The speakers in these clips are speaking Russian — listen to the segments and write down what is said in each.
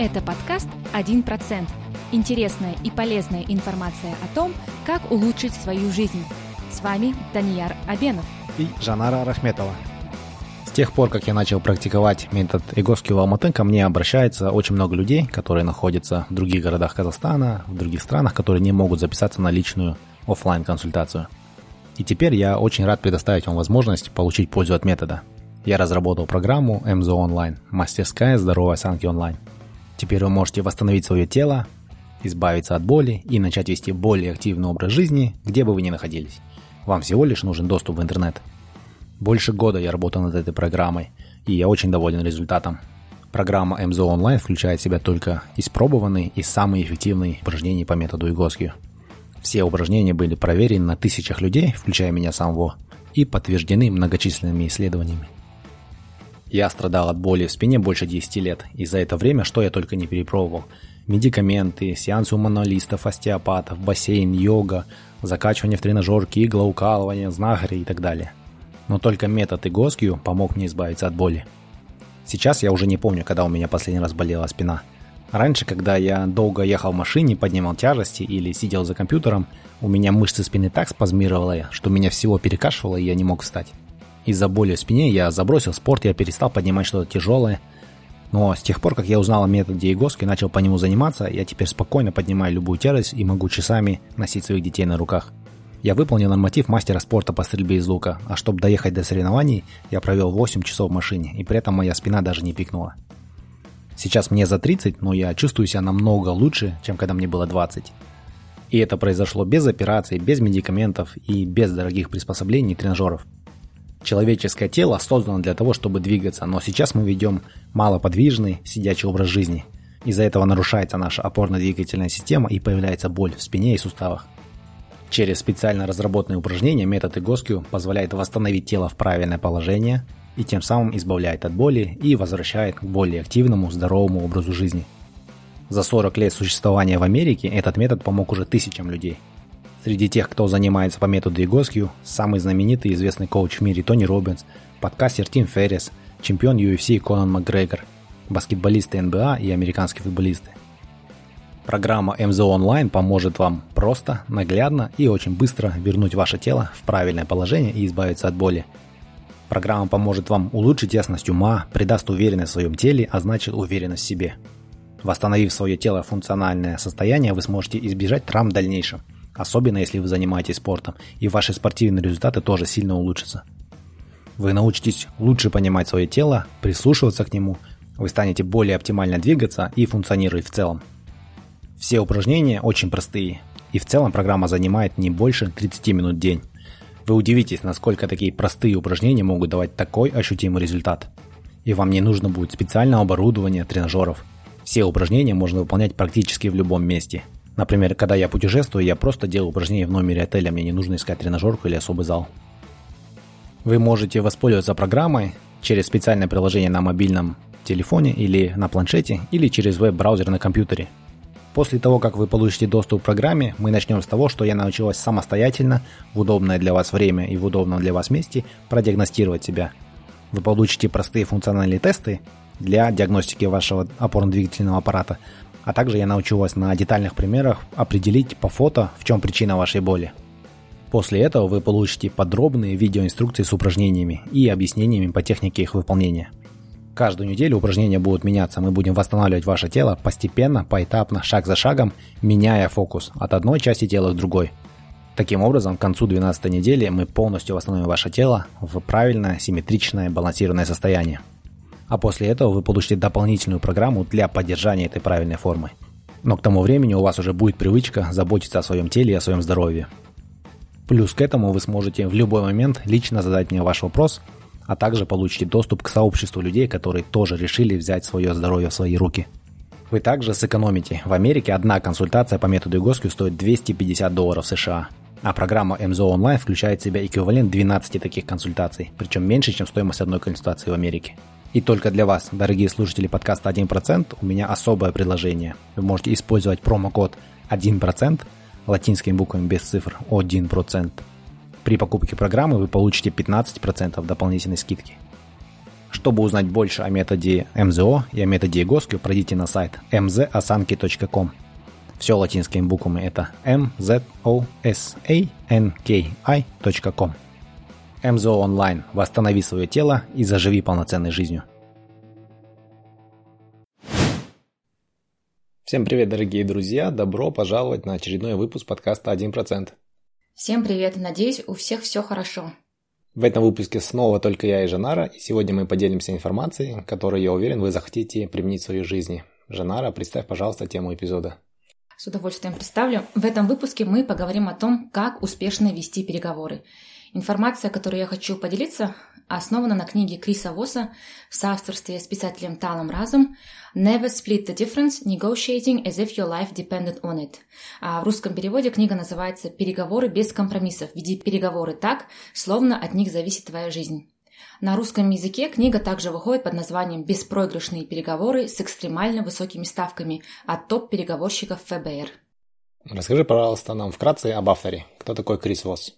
Это подкаст «1%». Интересная и полезная информация о том, как улучшить свою жизнь. С вами Данияр Абенов и Жанара Рахметова. С тех пор, как я начал практиковать метод Игоски у Алматы, ко мне обращается очень много людей, которые находятся в других городах Казахстана, в других странах, которые не могут записаться на личную офлайн консультацию И теперь я очень рад предоставить вам возможность получить пользу от метода. Я разработал программу МЗО онлайн, мастерская здоровой осанки онлайн. Теперь вы можете восстановить свое тело, избавиться от боли и начать вести более активный образ жизни, где бы вы ни находились. Вам всего лишь нужен доступ в интернет. Больше года я работал над этой программой, и я очень доволен результатом. Программа МЗО онлайн включает в себя только испробованные и самые эффективные упражнения по методу Игоскию. Все упражнения были проверены на тысячах людей, включая меня самого, и подтверждены многочисленными исследованиями. Я страдал от боли в спине больше 10 лет, и за это время что я только не перепробовал. Медикаменты, сеансы у мануалистов, остеопатов, бассейн, йога, закачивание в тренажерки, иглоукалывание, знахари и так далее. Но только метод Игоскью помог мне избавиться от боли. Сейчас я уже не помню, когда у меня последний раз болела спина. Раньше, когда я долго ехал в машине, поднимал тяжести или сидел за компьютером, у меня мышцы спины так спазмировало, что меня всего перекашивало и я не мог встать. Из-за боли в спине я забросил спорт, я перестал поднимать что-то тяжелое. Но с тех пор, как я узнал о методе Игоски и начал по нему заниматься, я теперь спокойно поднимаю любую тяжесть и могу часами носить своих детей на руках. Я выполнил норматив мастера спорта по стрельбе из лука, а чтобы доехать до соревнований, я провел 8 часов в машине, и при этом моя спина даже не пикнула. Сейчас мне за 30, но я чувствую себя намного лучше, чем когда мне было 20. И это произошло без операций, без медикаментов и без дорогих приспособлений и тренажеров. Человеческое тело создано для того, чтобы двигаться, но сейчас мы ведем малоподвижный, сидячий образ жизни. Из-за этого нарушается наша опорно-двигательная система и появляется боль в спине и суставах. Через специально разработанные упражнения метод Игоскю позволяет восстановить тело в правильное положение и тем самым избавляет от боли и возвращает к более активному, здоровому образу жизни. За 40 лет существования в Америке этот метод помог уже тысячам людей – Среди тех, кто занимается по методу Игоскью, самый знаменитый и известный коуч в мире Тони Робинс, подкастер Тим Феррис, чемпион UFC Конан Макгрегор, баскетболисты НБА и американские футболисты. Программа МЗО Онлайн поможет вам просто, наглядно и очень быстро вернуть ваше тело в правильное положение и избавиться от боли. Программа поможет вам улучшить ясность ума, придаст уверенность в своем теле, а значит уверенность в себе. Восстановив свое тело функциональное состояние, вы сможете избежать травм в дальнейшем – особенно если вы занимаетесь спортом, и ваши спортивные результаты тоже сильно улучшатся. Вы научитесь лучше понимать свое тело, прислушиваться к нему, вы станете более оптимально двигаться и функционировать в целом. Все упражнения очень простые, и в целом программа занимает не больше 30 минут в день. Вы удивитесь, насколько такие простые упражнения могут давать такой ощутимый результат. И вам не нужно будет специального оборудования, тренажеров. Все упражнения можно выполнять практически в любом месте – Например, когда я путешествую, я просто делаю упражнения в номере отеля, мне не нужно искать тренажерку или особый зал. Вы можете воспользоваться программой через специальное приложение на мобильном телефоне или на планшете, или через веб-браузер на компьютере. После того, как вы получите доступ к программе, мы начнем с того, что я научилась самостоятельно, в удобное для вас время и в удобном для вас месте продиагностировать себя. Вы получите простые функциональные тесты для диагностики вашего опорно-двигательного аппарата, а также я научу вас на детальных примерах определить по фото, в чем причина вашей боли. После этого вы получите подробные видеоинструкции с упражнениями и объяснениями по технике их выполнения. Каждую неделю упражнения будут меняться, мы будем восстанавливать ваше тело постепенно, поэтапно, шаг за шагом, меняя фокус от одной части тела к другой. Таким образом, к концу 12 недели мы полностью восстановим ваше тело в правильное, симметричное, балансированное состояние а после этого вы получите дополнительную программу для поддержания этой правильной формы. Но к тому времени у вас уже будет привычка заботиться о своем теле и о своем здоровье. Плюс к этому вы сможете в любой момент лично задать мне ваш вопрос, а также получите доступ к сообществу людей, которые тоже решили взять свое здоровье в свои руки. Вы также сэкономите. В Америке одна консультация по методу Игоски стоит 250 долларов США, а программа МЗО онлайн включает в себя эквивалент 12 таких консультаций, причем меньше, чем стоимость одной консультации в Америке. И только для вас, дорогие слушатели подкаста 1%, у меня особое предложение. Вы можете использовать промокод 1% латинскими буквами без цифр 1%. При покупке программы вы получите 15% дополнительной скидки. Чтобы узнать больше о методе МЗО и о методе Егоскию, пройдите на сайт mzasanki.com. Все латинскими буквами это mzosanki.com. МЗО онлайн. Восстанови свое тело и заживи полноценной жизнью. Всем привет, дорогие друзья! Добро пожаловать на очередной выпуск подкаста «1%». Всем привет! Надеюсь, у всех все хорошо. В этом выпуске снова только я и Жанара, и сегодня мы поделимся информацией, которую, я уверен, вы захотите применить в своей жизни. Жанара, представь, пожалуйста, тему эпизода. С удовольствием представлю. В этом выпуске мы поговорим о том, как успешно вести переговоры. Информация, которой я хочу поделиться, основана на книге Криса Восса в соавторстве с писателем Талом Разом «Never split the difference, negotiating as if your life depended on it». А в русском переводе книга называется «Переговоры без компромиссов. Веди переговоры так, словно от них зависит твоя жизнь». На русском языке книга также выходит под названием «Беспроигрышные переговоры с экстремально высокими ставками» от топ-переговорщиков ФБР. Расскажи, пожалуйста, нам вкратце об авторе. Кто такой Крис Восс?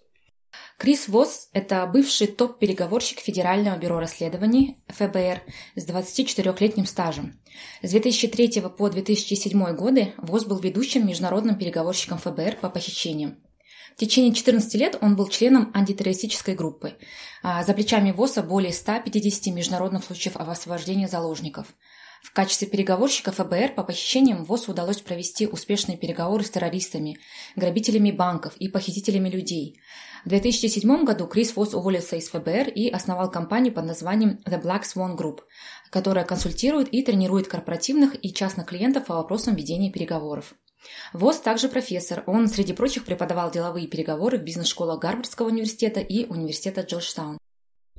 Крис Восс – это бывший топ-переговорщик Федерального бюро расследований ФБР с 24-летним стажем. С 2003 по 2007 годы Восс был ведущим международным переговорщиком ФБР по похищениям. В течение 14 лет он был членом антитеррористической группы. А за плечами ВОСа более 150 международных случаев освобождения заложников. В качестве переговорщика ФБР по похищениям ВОС удалось провести успешные переговоры с террористами, грабителями банков и похитителями людей – в 2007 году Крис Фосс уволился из ФБР и основал компанию под названием The Black Swan Group, которая консультирует и тренирует корпоративных и частных клиентов по вопросам ведения переговоров. ВОЗ также профессор. Он, среди прочих, преподавал деловые переговоры в бизнес-школах Гарвардского университета и университета Джорджтаун.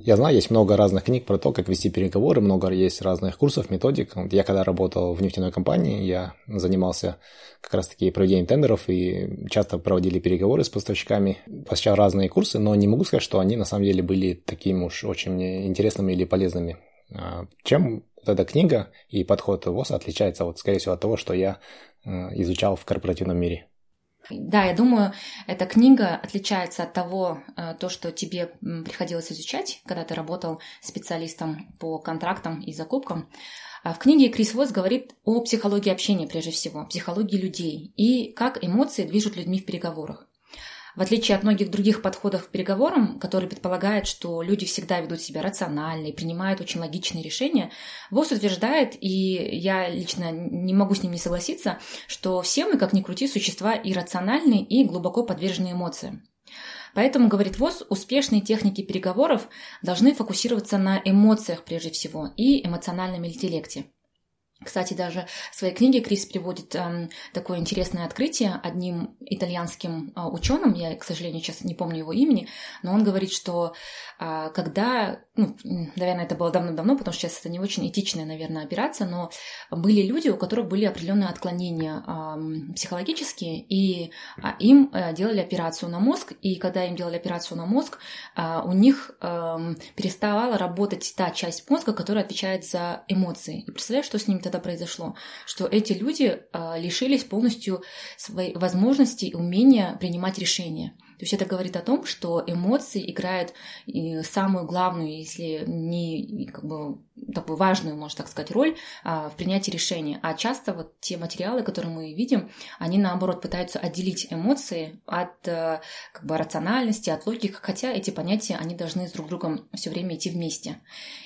Я знаю, есть много разных книг про то, как вести переговоры, много есть разных курсов, методик. Я когда работал в нефтяной компании, я занимался как раз-таки проведением тендеров и часто проводили переговоры с поставщиками, посещал разные курсы, но не могу сказать, что они на самом деле были такими уж очень интересными или полезными. А чем вот эта книга и подход ВОЗ отличается, вот, скорее всего, от того, что я э, изучал в корпоративном мире? Да, я думаю, эта книга отличается от того, э, то, что тебе приходилось изучать, когда ты работал специалистом по контрактам и закупкам. А в книге Крис Восс говорит о психологии общения прежде всего, психологии людей и как эмоции движут людьми в переговорах. В отличие от многих других подходов к переговорам, которые предполагают, что люди всегда ведут себя рационально и принимают очень логичные решения, ВОЗ утверждает, и я лично не могу с ним не согласиться, что все мы, как ни крути, существа иррациональные и глубоко подвержены эмоциям. Поэтому, говорит ВОЗ, успешные техники переговоров должны фокусироваться на эмоциях прежде всего и эмоциональном интеллекте. Кстати, даже в своей книге Крис приводит э, такое интересное открытие одним итальянским э, ученым, я, к сожалению, сейчас не помню его имени, но он говорит, что э, когда, ну, наверное, это было давно-давно, потому что сейчас это не очень этичная, наверное, операция, но были люди, у которых были определенные отклонения э, психологические, и э, им э, делали операцию на мозг, и когда им делали операцию на мозг, э, у них э, переставала работать та часть мозга, которая отвечает за эмоции. И представляешь, что с ними тогда произошло, что эти люди э, лишились полностью своей возможности и умения принимать решения. То есть это говорит о том, что эмоции играют самую главную, если не как бы, такую важную, можно так сказать, роль а, в принятии решения. А часто вот те материалы, которые мы видим, они наоборот пытаются отделить эмоции от э, как бы, рациональности, от логики, хотя эти понятия, они должны с друг другом все время идти вместе.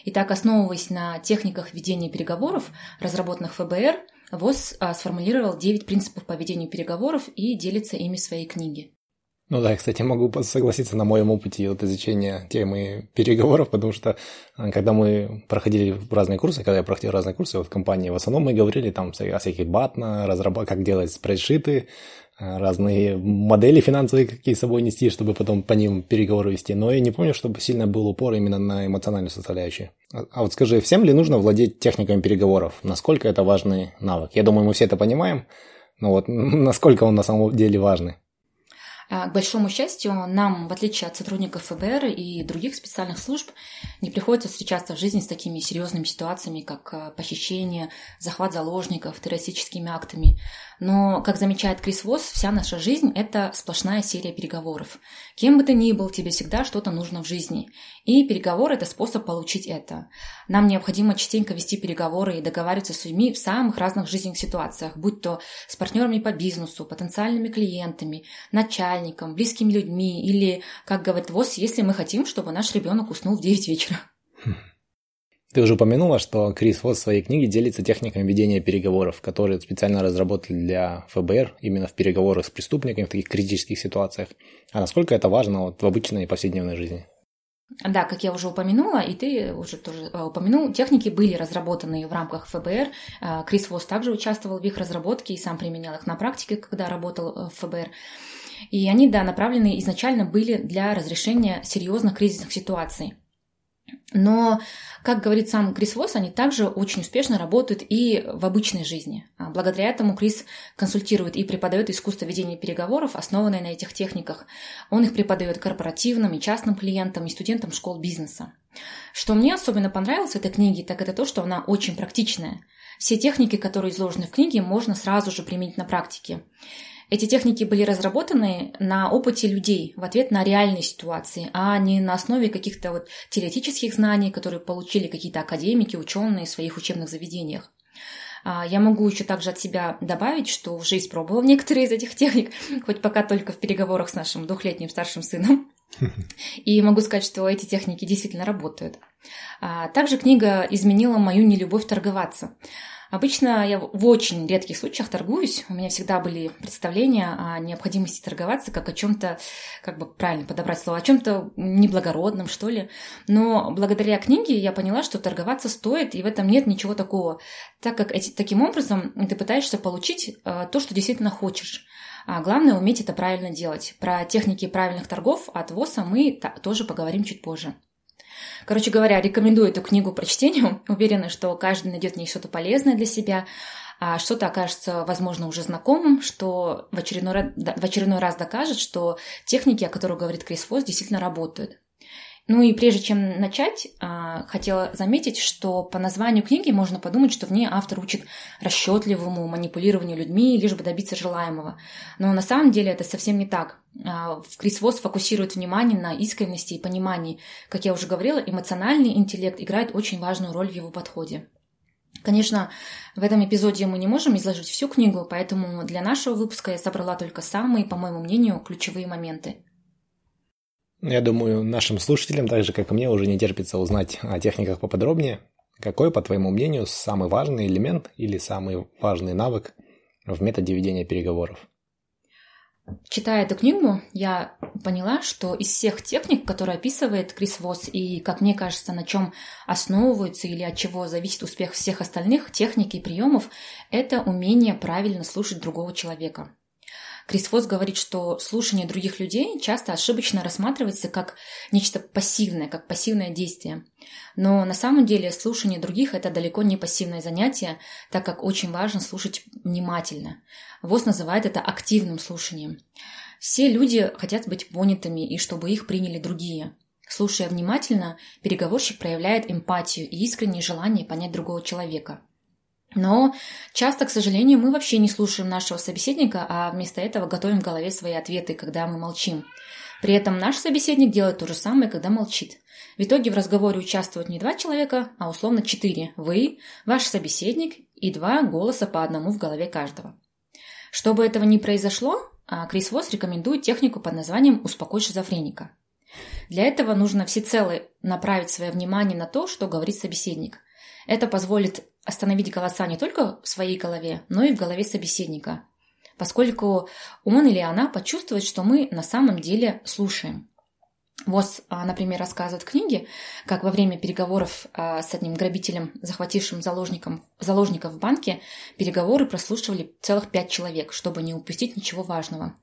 Итак, основываясь на техниках ведения переговоров, разработанных ФБР, ВОЗ а, сформулировал 9 принципов по ведению переговоров и делится ими в своей книге. Ну да, я, кстати, могу согласиться на моем опыте вот изучения темы переговоров, потому что э, когда мы проходили разные курсы, когда я проходил разные курсы вот в компании, в основном мы говорили там о всяких батна, разработ... как делать спредшиты, э, разные модели финансовые какие с собой нести, чтобы потом по ним переговоры вести. Но я не помню, чтобы сильно был упор именно на эмоциональную составляющую. А, а вот скажи, всем ли нужно владеть техниками переговоров? Насколько это важный навык? Я думаю, мы все это понимаем, но вот насколько он на самом деле важный? А, к большому счастью, нам, в отличие от сотрудников ФБР и других специальных служб, не приходится встречаться в жизни с такими серьезными ситуациями, как а, похищение, захват заложников, террористическими актами. Но, как замечает Крис Восс, вся наша жизнь – это сплошная серия переговоров. Кем бы ты ни был, тебе всегда что-то нужно в жизни. И переговоры – это способ получить это. Нам необходимо частенько вести переговоры и договариваться с людьми в самых разных жизненных ситуациях, будь то с партнерами по бизнесу, потенциальными клиентами, начальником, близкими людьми или, как говорит ВОЗ, если мы хотим, чтобы наш ребенок уснул в 9 вечера. Ты уже упомянула, что Крис Фосс в своей книге делится техниками ведения переговоров, которые специально разработали для ФБР именно в переговорах с преступниками в таких критических ситуациях. А насколько это важно вот в обычной повседневной жизни? Да, как я уже упомянула, и ты уже тоже э, упомянул, техники были разработаны в рамках ФБР. Э, Крис Восс также участвовал в их разработке и сам применял их на практике, когда работал э, в ФБР. И они, да, направлены изначально были для разрешения серьезных кризисных ситуаций. Но, как говорит сам Крис Восс, они также очень успешно работают и в обычной жизни. А благодаря этому Крис консультирует и преподает искусство ведения переговоров, основанное на этих техниках. Он их преподает корпоративным и частным клиентам и студентам школ бизнеса. Что мне особенно понравилось в этой книге, так это то, что она очень практичная. Все техники, которые изложены в книге, можно сразу же применить на практике. Эти техники были разработаны на опыте людей в ответ на реальные ситуации, а не на основе каких-то вот теоретических знаний, которые получили какие-то академики, ученые в своих учебных заведениях. А, я могу еще также от себя добавить, что уже испробовала некоторые из этих техник, хоть пока только в переговорах с нашим двухлетним старшим сыном. И могу сказать, что эти техники действительно работают. А, также книга изменила мою нелюбовь торговаться. Обычно я в очень редких случаях торгуюсь. У меня всегда были представления о необходимости торговаться как о чем-то, как бы правильно подобрать слово, о чем-то неблагородном, что ли. Но благодаря книге я поняла, что торговаться стоит, и в этом нет ничего такого, так как эти, таким образом ты пытаешься получить э, то, что действительно хочешь. А главное уметь это правильно делать. Про техники правильных торгов от ВОСа мы тоже поговорим чуть позже. Короче говоря, рекомендую эту книгу прочтению. Уверена, что каждый найдет в ней что-то полезное для себя, а что-то окажется, возможно, уже знакомым, что в очередной, в очередной раз докажет, что техники, о которых говорит Крис Фосс, действительно работают. Ну и прежде чем начать, а, хотела заметить, что по названию книги можно подумать, что в ней автор учит расчетливому манипулированию людьми, лишь бы добиться желаемого. Но на самом деле это совсем не так. А, Крис Восс фокусирует внимание на искренности и понимании. Как я уже говорила, эмоциональный интеллект играет очень важную роль в его подходе. Конечно, в этом эпизоде мы не можем изложить всю книгу, поэтому для нашего выпуска я собрала только самые, по моему мнению, ключевые моменты. Я думаю, нашим слушателям, так же как и мне, уже не терпится узнать о техниках поподробнее. Какой, по твоему мнению, самый важный элемент или самый важный навык в методе ведения переговоров? Читая эту книгу, я поняла, что из всех техник, которые описывает Крис Восс, и, как мне кажется, на чем основываются или от чего зависит успех всех остальных техник и приемов, это умение правильно слушать другого человека. Крис Фосс говорит, что слушание других людей часто ошибочно рассматривается как нечто пассивное, как пассивное действие. Но на самом деле слушание других – это далеко не пассивное занятие, так как очень важно слушать внимательно. ВОЗ называет это активным слушанием. Все люди хотят быть понятыми и чтобы их приняли другие. Слушая внимательно, переговорщик проявляет эмпатию и искреннее желание понять другого человека – но часто, к сожалению, мы вообще не слушаем нашего собеседника, а вместо этого готовим в голове свои ответы, когда мы молчим. При этом наш собеседник делает то же самое, когда молчит. В итоге в разговоре участвуют не два человека, а условно четыре. Вы, ваш собеседник и два голоса по одному в голове каждого. Чтобы этого не произошло, а, Крис Восс рекомендует технику под названием «Успокой шизофреника». Для этого нужно всецело направить свое внимание на то, что говорит собеседник. Это позволит остановить голоса не только в своей голове, но и в голове собеседника, поскольку он или она почувствует, что мы на самом деле слушаем. ВОЗ, а, например, рассказывает в книге, как во время переговоров а, с одним грабителем, захватившим заложником, заложников в банке, переговоры прослушивали целых пять человек, чтобы не упустить ничего важного.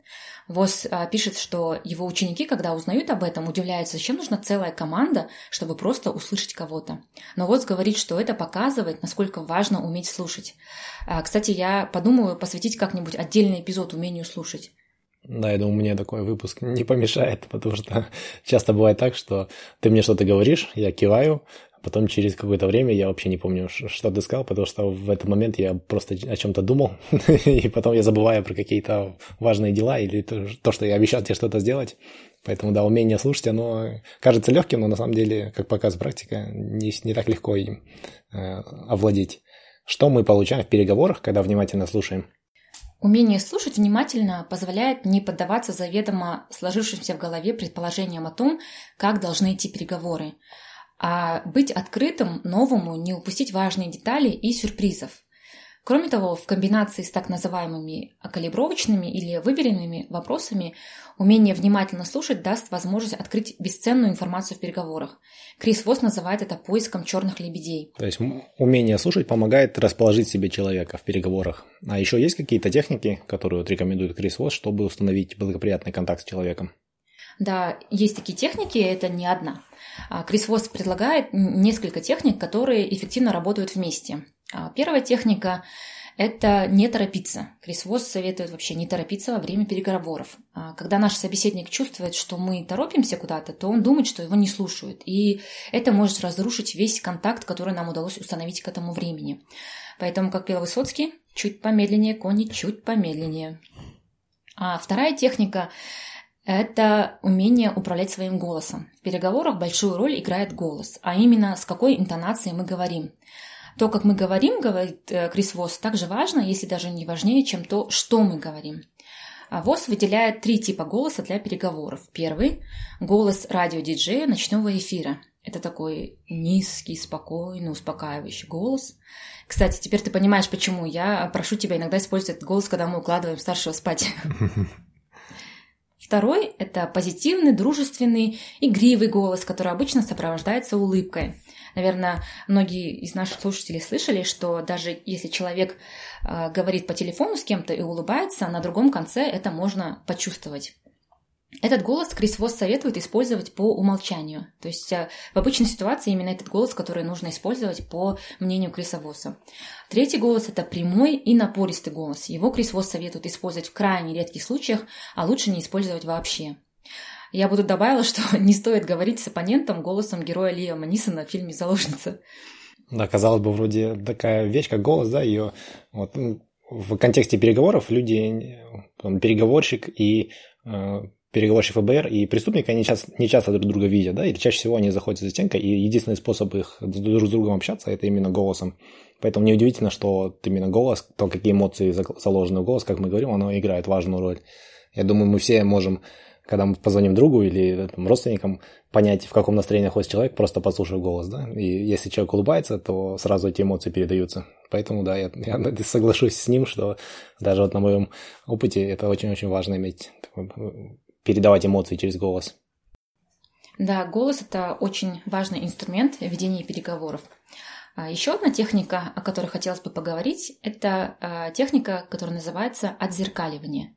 ВОЗ а, пишет, что его ученики, когда узнают об этом, удивляются, зачем нужна целая команда, чтобы просто услышать кого-то. Но ВОЗ говорит, что это показывает, насколько важно уметь слушать. Кстати, я подумаю посвятить как-нибудь отдельный эпизод умению слушать. Да, я думаю, мне такой выпуск не помешает, потому что часто бывает так, что ты мне что-то говоришь, я киваю, Потом через какое-то время я вообще не помню, что ты сказал, потому что в этот момент я просто о чем-то думал, и потом я забываю про какие-то важные дела или то, что я обещал тебе что-то сделать. Поэтому, да, умение слушать, оно кажется легким, но на самом деле, как показывает практика, не, не так легко им э, овладеть. Что мы получаем в переговорах, когда внимательно слушаем? Умение слушать внимательно позволяет не поддаваться заведомо сложившимся в голове предположениям о том, как должны идти переговоры а быть открытым новому, не упустить важные детали и сюрпризов. Кроме того, в комбинации с так называемыми калибровочными или выберенными вопросами умение внимательно слушать даст возможность открыть бесценную информацию в переговорах. Крис Восс называет это поиском черных лебедей. То есть умение слушать помогает расположить себе человека в переговорах. А еще есть какие-то техники, которые вот рекомендует Крис Восс, чтобы установить благоприятный контакт с человеком? Да, есть такие техники, это не одна. А, Крис Восс предлагает несколько техник, которые эффективно работают вместе. А, первая техника – это не торопиться. Крис Восс советует вообще не торопиться во время переговоров. А, когда наш собеседник чувствует, что мы торопимся куда-то, то он думает, что его не слушают. И это может разрушить весь контакт, который нам удалось установить к этому времени. Поэтому, как пел Высоцкий, чуть помедленнее, кони, чуть помедленнее. А вторая техника это умение управлять своим голосом. В переговорах большую роль играет голос, а именно с какой интонацией мы говорим. То, как мы говорим, говорит э, Крис Восс, также важно, если даже не важнее, чем то, что мы говорим. А ВОЗ выделяет три типа голоса для переговоров. Первый – голос радиодиджея ночного эфира. Это такой низкий, спокойный, успокаивающий голос. Кстати, теперь ты понимаешь, почему я прошу тебя иногда использовать этот голос, когда мы укладываем старшего спать. Второй – это позитивный, дружественный, игривый голос, который обычно сопровождается улыбкой. Наверное, многие из наших слушателей слышали, что даже если человек э, говорит по телефону с кем-то и улыбается, на другом конце это можно почувствовать. Этот голос Крис Восс советует использовать по умолчанию. То есть э, в обычной ситуации именно этот голос, который нужно использовать по мнению Криса Восса. Третий голос – это прямой и напористый голос. Его Крис Восс советует использовать в крайне редких случаях, а лучше не использовать вообще. Я буду добавила, что не стоит говорить с оппонентом голосом героя Лиама Нисона в фильме «Заложница». Да, казалось бы, вроде такая вещь, как голос, да, ее вот, ну, в контексте переговоров люди, переговорщик и э, переговорщик ФБР и преступник, они часто, не часто друг друга видят, да, или чаще всего они заходят за стенкой, и единственный способ их друг с другом общаться – это именно голосом. Поэтому неудивительно, что именно голос, то, какие эмоции заложены в голос, как мы говорим, оно играет важную роль. Я думаю, мы все можем, когда мы позвоним другу или там, родственникам, понять, в каком настроении находится человек, просто послушав голос, да. И если человек улыбается, то сразу эти эмоции передаются. Поэтому, да, я, я соглашусь с ним, что даже вот на моем опыте это очень-очень важно иметь передавать эмоции через голос. Да, голос – это очень важный инструмент ведения переговоров. А Еще одна техника, о которой хотелось бы поговорить, это а, техника, которая называется отзеркаливание.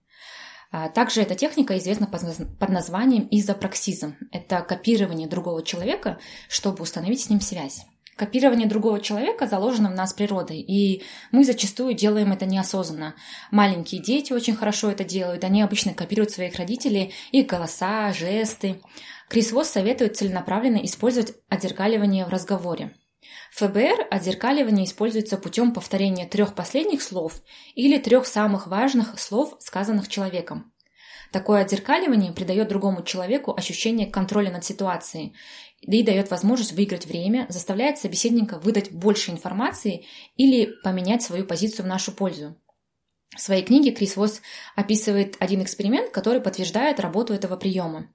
А, также эта техника известна под названием изопраксизм. Это копирование другого человека, чтобы установить с ним связь. Копирование другого человека заложено в нас природой, и мы зачастую делаем это неосознанно. Маленькие дети очень хорошо это делают, они обычно копируют своих родителей, их голоса, жесты. Крис Восс советует целенаправленно использовать отзеркаливание в разговоре. В ФБР отзеркаливание используется путем повторения трех последних слов или трех самых важных слов, сказанных человеком. Такое отзеркаливание придает другому человеку ощущение контроля над ситуацией и дает возможность выиграть время, заставляет собеседника выдать больше информации или поменять свою позицию в нашу пользу. В своей книге Крис Восс описывает один эксперимент, который подтверждает работу этого приема.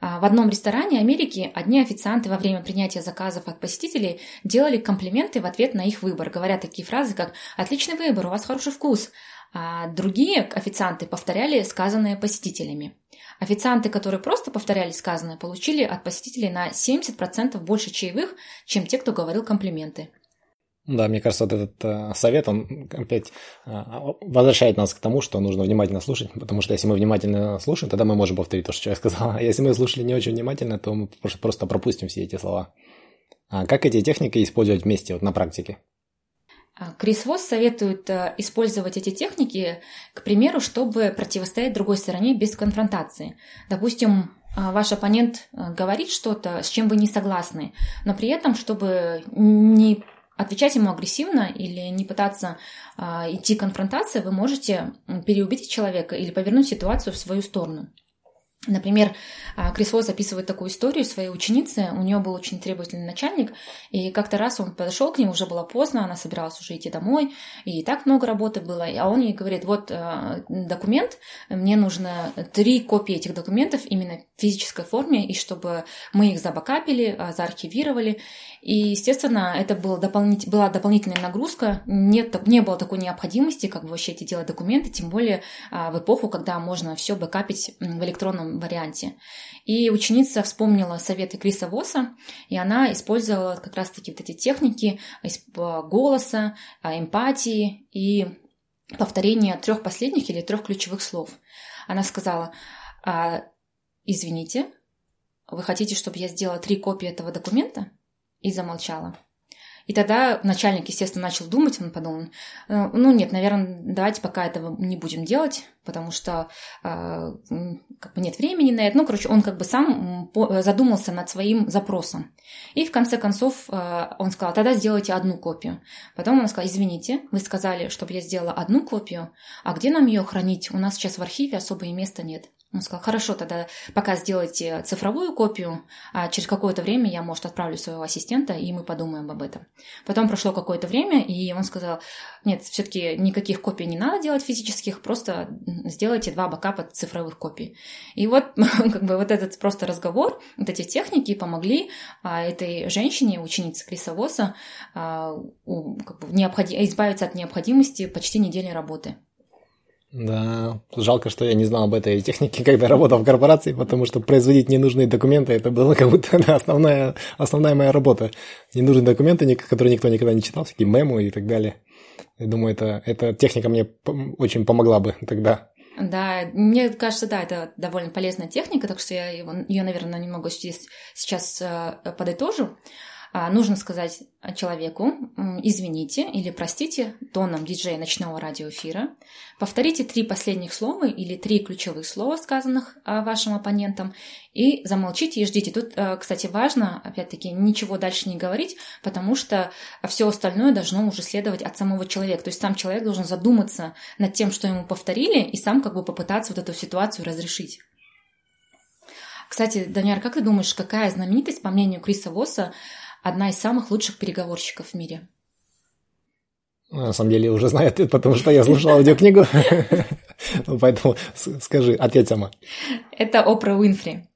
А, в одном ресторане Америки одни официанты во время принятия заказов от посетителей делали комплименты в ответ на их выбор, говоря такие фразы, как «Отличный выбор, у вас хороший вкус», а другие официанты повторяли сказанное посетителями. Официанты, которые просто повторяли сказанное, получили от посетителей на 70% больше чаевых, чем те, кто говорил комплименты. Да, мне кажется, вот этот э, совет, он опять э, возвращает нас к тому, что нужно внимательно слушать, потому что если мы внимательно слушаем, тогда мы можем повторить то, что я сказал. А если мы слушали не очень внимательно, то мы просто пропустим все эти слова. А как эти техники использовать вместе вот на практике? А, Крис Восс советует э, использовать эти техники, к примеру, чтобы противостоять другой стороне без конфронтации. Допустим, а, ваш оппонент э, говорит что-то, с чем вы не согласны, но при этом, чтобы не отвечать ему агрессивно или не пытаться а, идти к конфронтации, вы можете переубедить человека или повернуть ситуацию в свою сторону. Например, а, Крис Вос записывает такую историю своей ученицы. У нее был очень требовательный начальник, и как-то раз он подошел к ней, уже было поздно, она собиралась уже идти домой, и так много работы было. А он ей говорит, вот а, документ, мне нужно три копии этих документов именно в физической форме, и чтобы мы их забакапили, а, заархивировали. И, естественно, это был дополнить, была дополнительная нагрузка, нет, не было такой необходимости, как бы вообще эти делать документы, тем более в эпоху, когда можно все бэкапить в электронном варианте. И ученица вспомнила советы Криса Восса, и она использовала как раз-таки вот эти техники голоса, а, эмпатии и повторения трех последних или трех ключевых слов. Она сказала, «А, извините, вы хотите, чтобы я сделала три копии этого документа? И замолчала. И тогда начальник, естественно, начал думать, он подумал, «Э, ну нет, наверное, давайте пока этого не будем делать, потому что э, как бы нет времени на это. Ну, короче, он как бы сам задумался над своим запросом. И в конце концов э, он сказал, тогда сделайте одну копию. Потом он сказал, извините, вы сказали, чтобы я сделала одну копию, а где нам ее хранить? У нас сейчас в архиве особое места нет. Он сказал, хорошо, тогда пока сделайте цифровую копию, а через какое-то время я, может, отправлю своего ассистента, и мы подумаем об этом. Потом прошло какое-то время, и он сказал, нет, все-таки никаких копий не надо делать физических, просто сделайте два бакапа цифровых копий. И вот как бы вот этот просто разговор, вот эти техники помогли а, этой женщине, ученице Криса Восса, а, как бы, избавиться от необходимости почти недели работы. Да, жалко, что я не знал об этой технике, когда работал в корпорации, потому что производить ненужные документы, это было как будто основная, основная моя работа. Ненужные документы, которые никто никогда не читал, всякие мемы и так далее. Я думаю, это, эта техника мне очень помогла бы тогда. Да, мне кажется, да, это довольно полезная техника, так что я ее, наверное, немного здесь сейчас э, подытожу. А, нужно сказать человеку «извините» или «простите» тоном диджея ночного радиоэфира. Повторите три последних слова или три ключевых слова, сказанных а, вашим оппонентам, и замолчите и ждите. Тут, а, кстати, важно, опять-таки, ничего дальше не говорить, потому что все остальное должно уже следовать от самого человека. То есть сам человек должен задуматься над тем, что ему повторили, и сам как бы попытаться вот эту ситуацию разрешить. Кстати, Даняр, как ты думаешь, какая знаменитость, по мнению Криса Восса, одна из самых лучших переговорщиков в мире. На самом деле уже знаю ответ, потому что я слушал аудиокнигу. Ну, поэтому скажи, ответь сама. Это Опра Уинфри.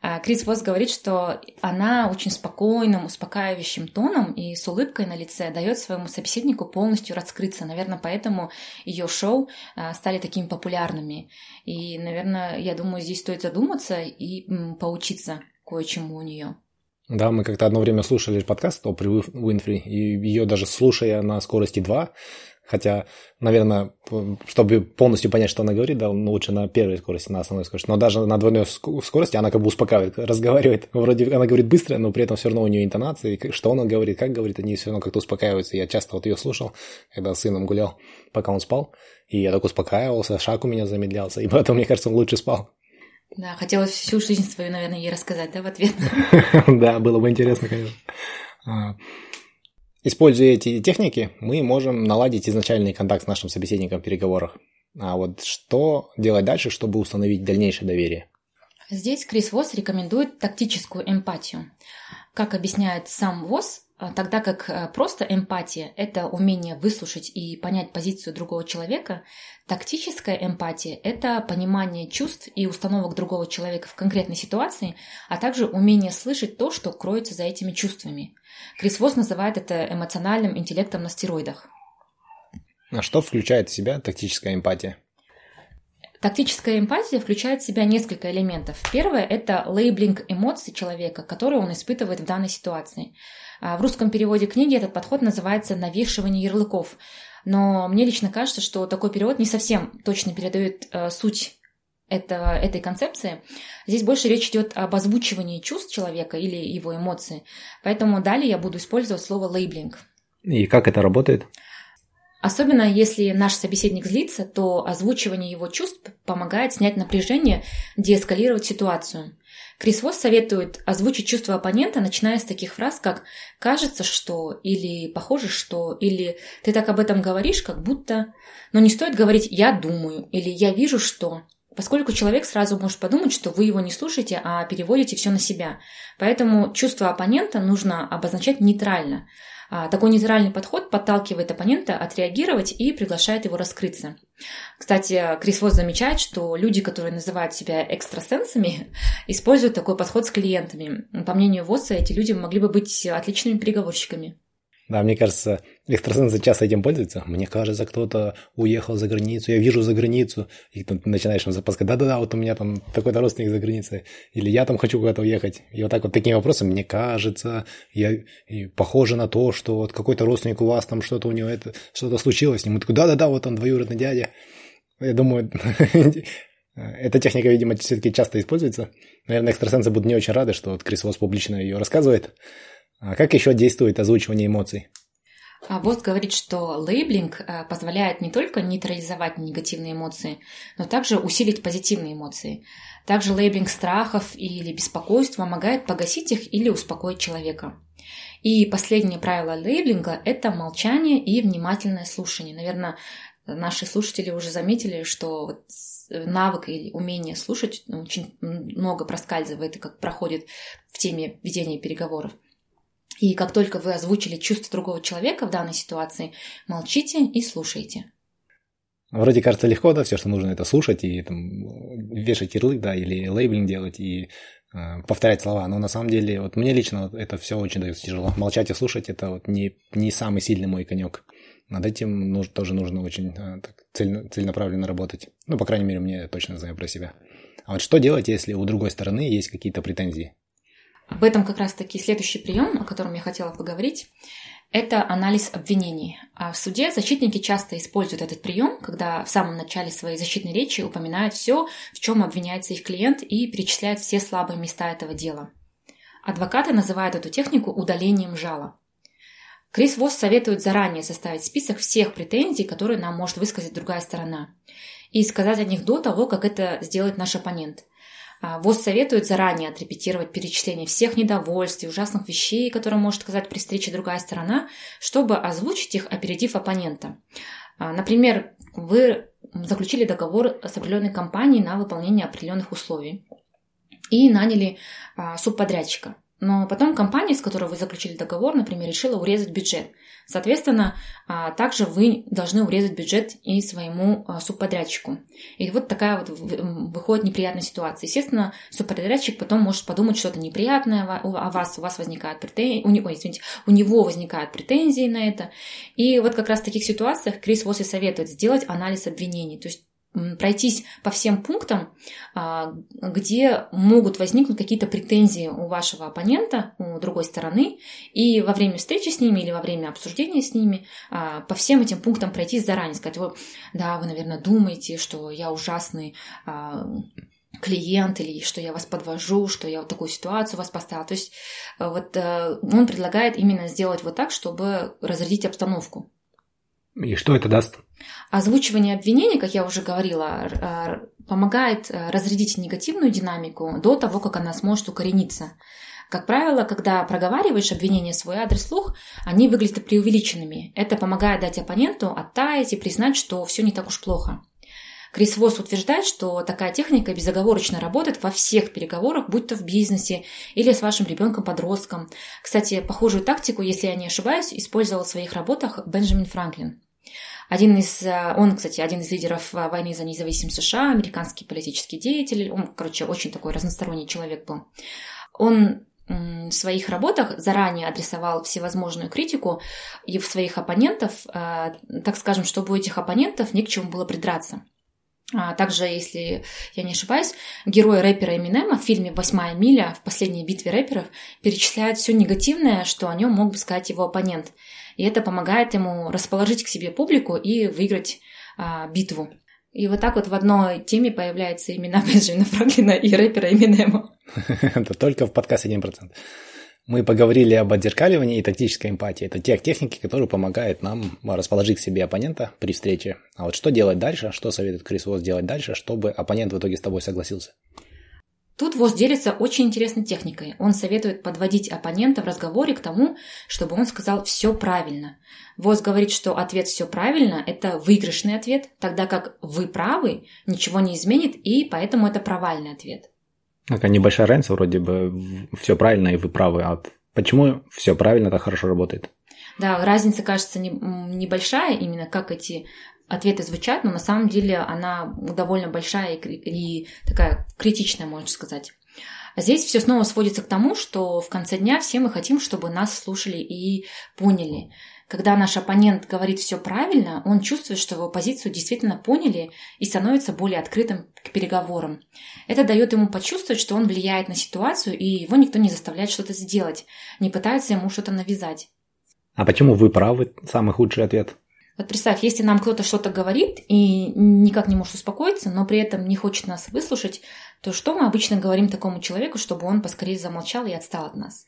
А, Крис Восс говорит, что она очень спокойным, успокаивающим тоном и с улыбкой на лице дает своему собеседнику полностью раскрыться. Наверное, поэтому ее шоу а, стали такими популярными. И, наверное, я думаю, здесь стоит задуматься и поучиться кое-чему у нее. Да, мы как-то одно время слушали подкаст о При Уинфри, и ее даже слушая на скорости 2, хотя, наверное, чтобы полностью понять, что она говорит, да, лучше на первой скорости, на основной скорости, но даже на двойной скорости она как бы успокаивает, разговаривает, вроде она говорит быстро, но при этом все равно у нее интонации, что она говорит, как говорит, они все равно как-то успокаиваются. Я часто вот ее слушал, когда с сыном гулял, пока он спал, и я так успокаивался, шаг у меня замедлялся, и поэтому, мне кажется, он лучше спал. Да, хотелось всю жизнь свою, наверное, ей рассказать, да, в ответ. Да, было бы интересно, конечно. А, используя эти техники, мы можем наладить изначальный контакт с нашим собеседником в переговорах. А вот что делать дальше, чтобы установить дальнейшее доверие? Здесь Крис Восс рекомендует тактическую эмпатию. Как объясняет сам Восс, а, тогда как э, просто эмпатия – это умение выслушать и понять позицию другого человека, тактическая эмпатия – это понимание чувств и установок другого человека в конкретной ситуации, а также умение слышать то, что кроется за этими чувствами. Крис Восс называет это эмоциональным интеллектом на стероидах. А что включает в себя тактическая эмпатия? Тактическая эмпатия включает в себя несколько элементов. Первое – это лейблинг эмоций человека, которые он испытывает в данной ситуации. А в русском переводе книги этот подход называется «навешивание ярлыков». Но мне лично кажется, что такой перевод не совсем точно передает э, суть этого, этой концепции. Здесь больше речь идет об озвучивании чувств человека или его эмоций. Поэтому далее я буду использовать слово лейблинг. И как это работает? Особенно если наш собеседник злится, то озвучивание его чувств помогает снять напряжение, деэскалировать ситуацию. Крис Восс советует озвучить чувства оппонента, начиная с таких фраз, как «кажется, что» или «похоже, что» или «ты так об этом говоришь, как будто». Но не стоит говорить «я думаю» или «я вижу, что», поскольку человек сразу может подумать, что вы его не слушаете, а переводите все на себя. Поэтому чувство оппонента нужно обозначать нейтрально – такой нейтральный подход подталкивает оппонента отреагировать и приглашает его раскрыться. Кстати, Крис Восс замечает, что люди, которые называют себя экстрасенсами, используют такой подход с клиентами. По мнению Восса, эти люди могли бы быть отличными переговорщиками. Да, мне кажется, экстрасенсы часто этим пользуются. Мне кажется, кто-то уехал за границу, я вижу за границу, и ты начинаешь запускать, да-да-да, вот у меня там такой-то родственник за границей, или я там хочу куда-то уехать. И вот так вот такими вопросами, мне кажется, я и похоже на то, что вот какой-то родственник у вас там что-то у него это, что-то случилось с ним. И такой, да-да-да, вот он двоюродный дядя. Я думаю, эта техника, видимо, все-таки часто используется. Наверное, экстрасенсы будут не очень рады, что вот Крис Восс публично ее рассказывает. А как еще действует озвучивание эмоций? А Босс говорит, что лейблинг э, позволяет не только нейтрализовать негативные эмоции, но также усилить позитивные эмоции. Также лейблинг страхов или беспокойств помогает погасить их или успокоить человека. И последнее правило лейблинга – это молчание и внимательное слушание. Наверное, наши слушатели уже заметили, что навык или умение слушать очень много проскальзывает и как проходит в теме ведения переговоров. И как только вы озвучили чувство другого человека в данной ситуации, молчите и слушайте. Вроде кажется легко, да, все, что нужно, это слушать и там, вешать ярлык, да, или лейблинг делать и э, повторять слова. Но на самом деле, вот мне лично вот это все очень дается тяжело. Молчать и слушать это вот не, не самый сильный мой конек. Над этим нужно, тоже нужно очень э, так, цель, целенаправленно работать. Ну, по крайней мере, мне точно знаю про себя. А вот что делать, если у другой стороны есть какие-то претензии? Об этом как раз-таки следующий прием, о котором я хотела поговорить, это анализ обвинений. А в суде защитники часто используют этот прием, когда в самом начале своей защитной речи упоминают все, в чем обвиняется их клиент, и перечисляют все слабые места этого дела. Адвокаты называют эту технику удалением жала. Крис Восс советует заранее составить список всех претензий, которые нам может высказать другая сторона, и сказать о них до того, как это сделает наш оппонент – ВОЗ советует заранее отрепетировать перечисление всех недовольств и ужасных вещей, которые может сказать при встрече другая сторона, чтобы озвучить их, опередив оппонента. А, например, вы заключили договор с определенной компанией на выполнение определенных условий и наняли а, субподрядчика. Но потом компания, с которой вы заключили договор, например, решила урезать бюджет. Соответственно, а, также вы должны урезать бюджет и своему а, субподрядчику. И вот такая вот выходит неприятная ситуация. Естественно, субподрядчик потом может подумать что-то неприятное о вас, у вас возникают претензии, у него, извините, у него возникают претензии на это. И вот как раз в таких ситуациях Крис Восс и советует сделать анализ обвинений. То есть пройтись по всем пунктам, а, где могут возникнуть какие-то претензии у вашего оппонента, у другой стороны, и во время встречи с ними или во время обсуждения с ними а, по всем этим пунктам пройтись заранее, сказать, да, вы, наверное, думаете, что я ужасный а, клиент или что я вас подвожу, что я вот такую ситуацию вас поставила. То есть вот э, он предлагает именно сделать вот так, чтобы разрядить обстановку. И что это даст? Озвучивание обвинений, как я уже говорила, помогает э, разрядить негативную динамику до того, как она сможет укорениться. Как правило, когда проговариваешь обвинения в свой адрес слух, они выглядят преувеличенными. Это помогает дать оппоненту оттаять и признать, что все не так уж плохо. Крис Восс утверждает, что такая техника безоговорочно работает во всех переговорах, будь то в бизнесе или с вашим ребенком-подростком. Кстати, похожую тактику, если я не ошибаюсь, использовал в своих работах Бенджамин Франклин. Один из, э, он, кстати, один из лидеров э, войны за независимость США, американский политический деятель, он, короче, очень такой разносторонний человек был. Он в своих работах заранее адресовал всевозможную критику и в своих оппонентов, э, так скажем, чтобы у этих оппонентов не к чему было придраться. А также, если я не ошибаюсь, герой рэпера Эминема в фильме «Восьмая миля» в последней битве рэперов перечисляет все негативное, что о нем мог бы сказать его оппонент – и это помогает ему расположить к себе публику и выиграть а, битву. И вот так вот в одной теме появляются имена Бенджамина Франклина и рэпера Эминема. Это только в подкасте 1%. Мы поговорили об отзеркаливании и тактической эмпатии. Это те техники, которые помогают нам расположить к себе оппонента при встрече. А вот что делать дальше, что советует Крис Вос делать дальше, чтобы оппонент в итоге с тобой согласился? Тут ВОЗ делится очень интересной техникой. Он советует подводить оппонента в разговоре к тому, чтобы он сказал все правильно. ВОЗ говорит, что ответ все правильно – это выигрышный ответ, тогда как вы правы, ничего не изменит, и поэтому это провальный ответ. Такая небольшая разница вроде бы, все правильно и вы правы. А почему все правильно так хорошо работает? Да, разница кажется не, небольшая, именно как эти ответы звучат, но на самом деле она довольно большая и, такая критичная, можно сказать. А здесь все снова сводится к тому, что в конце дня все мы хотим, чтобы нас слушали и поняли. Когда наш оппонент говорит все правильно, он чувствует, что его позицию действительно поняли и становится более открытым к переговорам. Это дает ему почувствовать, что он влияет на ситуацию, и его никто не заставляет что-то сделать, не пытается ему что-то навязать. А почему вы правы? Самый худший ответ. Вот представь, если нам кто-то что-то говорит и никак не может успокоиться, но при этом не хочет нас выслушать, то что мы обычно говорим такому человеку, чтобы он поскорее замолчал и отстал от нас?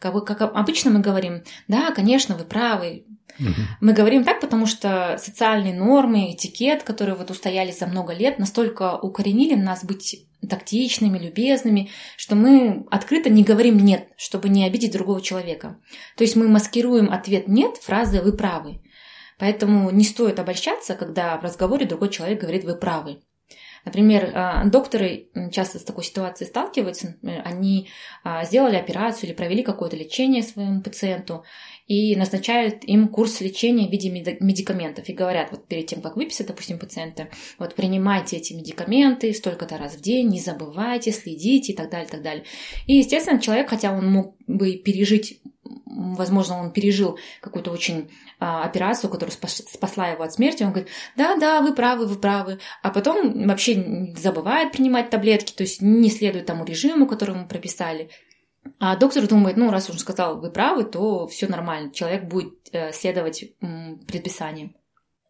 Как, как обычно мы говорим, да, конечно, вы правы. Угу. Мы говорим так, потому что социальные нормы, этикет, которые вот устоялись за много лет, настолько укоренили нас быть тактичными, любезными, что мы открыто не говорим «нет», чтобы не обидеть другого человека. То есть мы маскируем ответ «нет» фразой «вы правы». Поэтому не стоит обольщаться, когда в разговоре другой человек говорит «вы правы». Например, а, докторы часто с такой ситуацией сталкиваются. Они а, сделали операцию или провели какое-то лечение своему пациенту и назначают им курс лечения в виде медикаментов. И говорят, вот перед тем, как выписать, допустим, пациента, вот принимайте эти медикаменты столько-то раз в день, не забывайте, следите и так далее, и так далее. И, естественно, человек, хотя он мог бы пережить возможно, он пережил какую-то очень а, операцию, которая спасла его от смерти, он говорит, да, да, вы правы, вы правы, а потом вообще забывает принимать таблетки, то есть не следует тому режиму, который ему прописали. А доктор думает, ну, раз он сказал, вы правы, то все нормально, человек будет э, следовать предписаниям.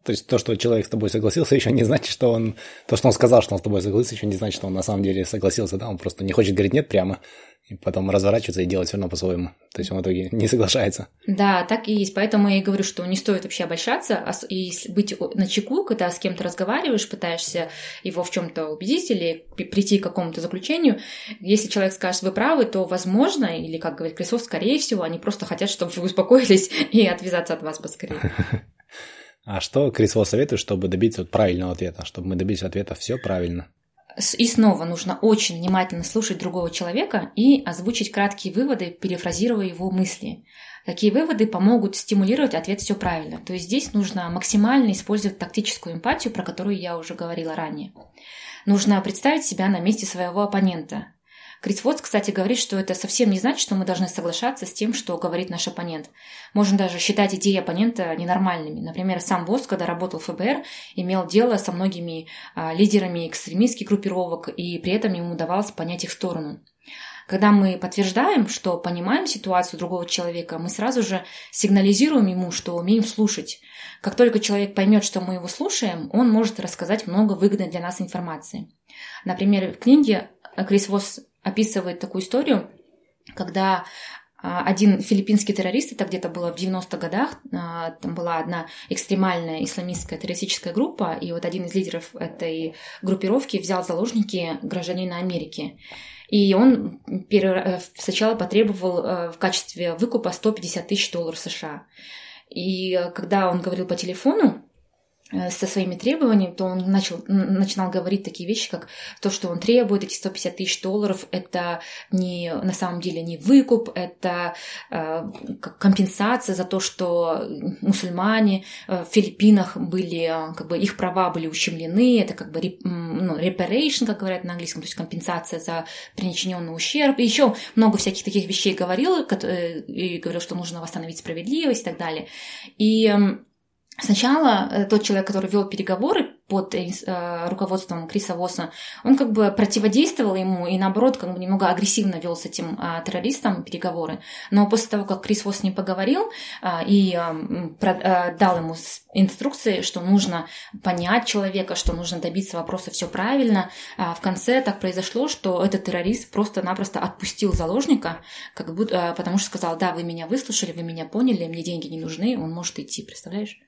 То есть то, что человек с тобой согласился, еще не значит, что он... То, что он сказал, что он с тобой согласился, еще не значит, что он на самом деле согласился, да, он просто не хочет говорить «нет» прямо, и потом разворачиваться и делать все равно по-своему. То есть он в итоге не соглашается. Да, так и есть. Поэтому я и говорю, что не стоит вообще обольщаться а и быть на чеку, когда с кем-то разговариваешь, пытаешься его в чем-то убедить или прийти к какому-то заключению. Если человек скажет, вы правы, то возможно, или, как говорит Крисов, скорее всего, они просто хотят, чтобы вы успокоились и отвязаться от вас поскорее. А что Крисвелл советует, чтобы добиться правильного ответа, чтобы мы добились ответа все правильно? И снова нужно очень внимательно слушать другого человека и озвучить краткие выводы, перефразируя его мысли. Такие выводы помогут стимулировать ответ все правильно. То есть здесь нужно максимально использовать тактическую эмпатию, про которую я уже говорила ранее. Нужно представить себя на месте своего оппонента, Крис Вотс, кстати, говорит, что это совсем не значит, что мы должны соглашаться с тем, что говорит наш оппонент. Можно даже считать идеи оппонента ненормальными. Например, сам Вотс, когда работал в ФБР, имел дело со многими а, лидерами экстремистских группировок, и при этом ему удавалось понять их сторону. Когда мы подтверждаем, что понимаем ситуацию другого человека, мы сразу же сигнализируем ему, что умеем слушать. Как только человек поймет, что мы его слушаем, он может рассказать много выгодной для нас информации. Например, в книге Крис Восс описывает такую историю, когда а, один филиппинский террорист, это где-то было в 90-х годах, а, там была одна экстремальная исламистская террористическая группа, и вот один из лидеров этой группировки взял в заложники гражданина Америки. И он э, сначала потребовал э, в качестве выкупа 150 тысяч долларов США. И когда он говорил по телефону, со своими требованиями, то он начал, начинал говорить такие вещи, как то, что он требует, эти 150 тысяч долларов, это не, на самом деле не выкуп, это э, компенсация за то, что мусульмане э, в Филиппинах были, как бы их права были ущемлены, это как бы ну, reparation, как говорят на английском, то есть компенсация за причиненный ущерб, и еще много всяких таких вещей говорил, и говорил, что нужно восстановить справедливость и так далее. И Сначала э, тот человек, который вел переговоры, под э, руководством Криса Восса, он как бы противодействовал ему и наоборот как бы немного агрессивно вел с этим а, террористом переговоры. Но после того, как Крис Восс с ним поговорил а, и а, про, дал ему инструкции, что нужно понять человека, что нужно добиться вопроса все правильно, в конце так произошло, что этот террорист просто-напросто отпустил заложника, как будто, потому что сказал, да, вы меня выслушали, вы меня поняли, мне деньги не нужны, он может идти, представляешь?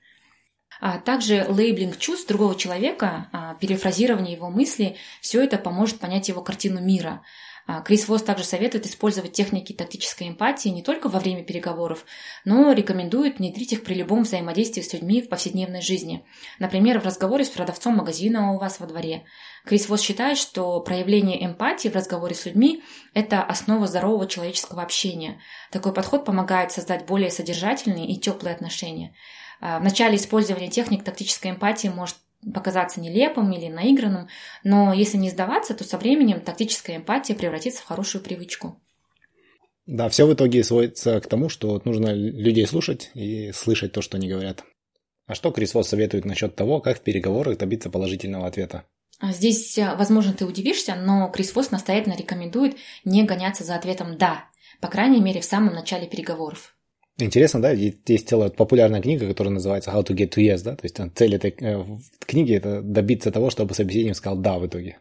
А также лейблинг чувств другого человека, а, перефразирование его мыслей, все это поможет понять его картину мира. А, Крис Восс также советует использовать техники тактической эмпатии не только во время переговоров, но рекомендует внедрить их при любом взаимодействии с людьми в повседневной жизни. Например, в разговоре с продавцом магазина у вас во дворе. Крис Восс считает, что проявление эмпатии в разговоре с людьми – это основа здорового человеческого общения. Такой подход помогает создать более содержательные и теплые отношения. А, в начале использования техник тактической эмпатии может показаться нелепым или наигранным, но если не сдаваться, то со временем тактическая эмпатия превратится в хорошую привычку. Да, все в итоге сводится к тому, что нужно людей слушать и слышать то, что они говорят. А что Крис Восс советует насчет того, как в переговорах добиться положительного ответа? А здесь, э, возможно, ты удивишься, но Крис Восс настоятельно рекомендует не гоняться за ответом «да», по крайней мере, в самом начале переговоров. Интересно, да, есть целая популярная книга, которая называется How to get to yes, да, то есть цель этой э, книги это добиться того, чтобы собеседник сказал да в итоге.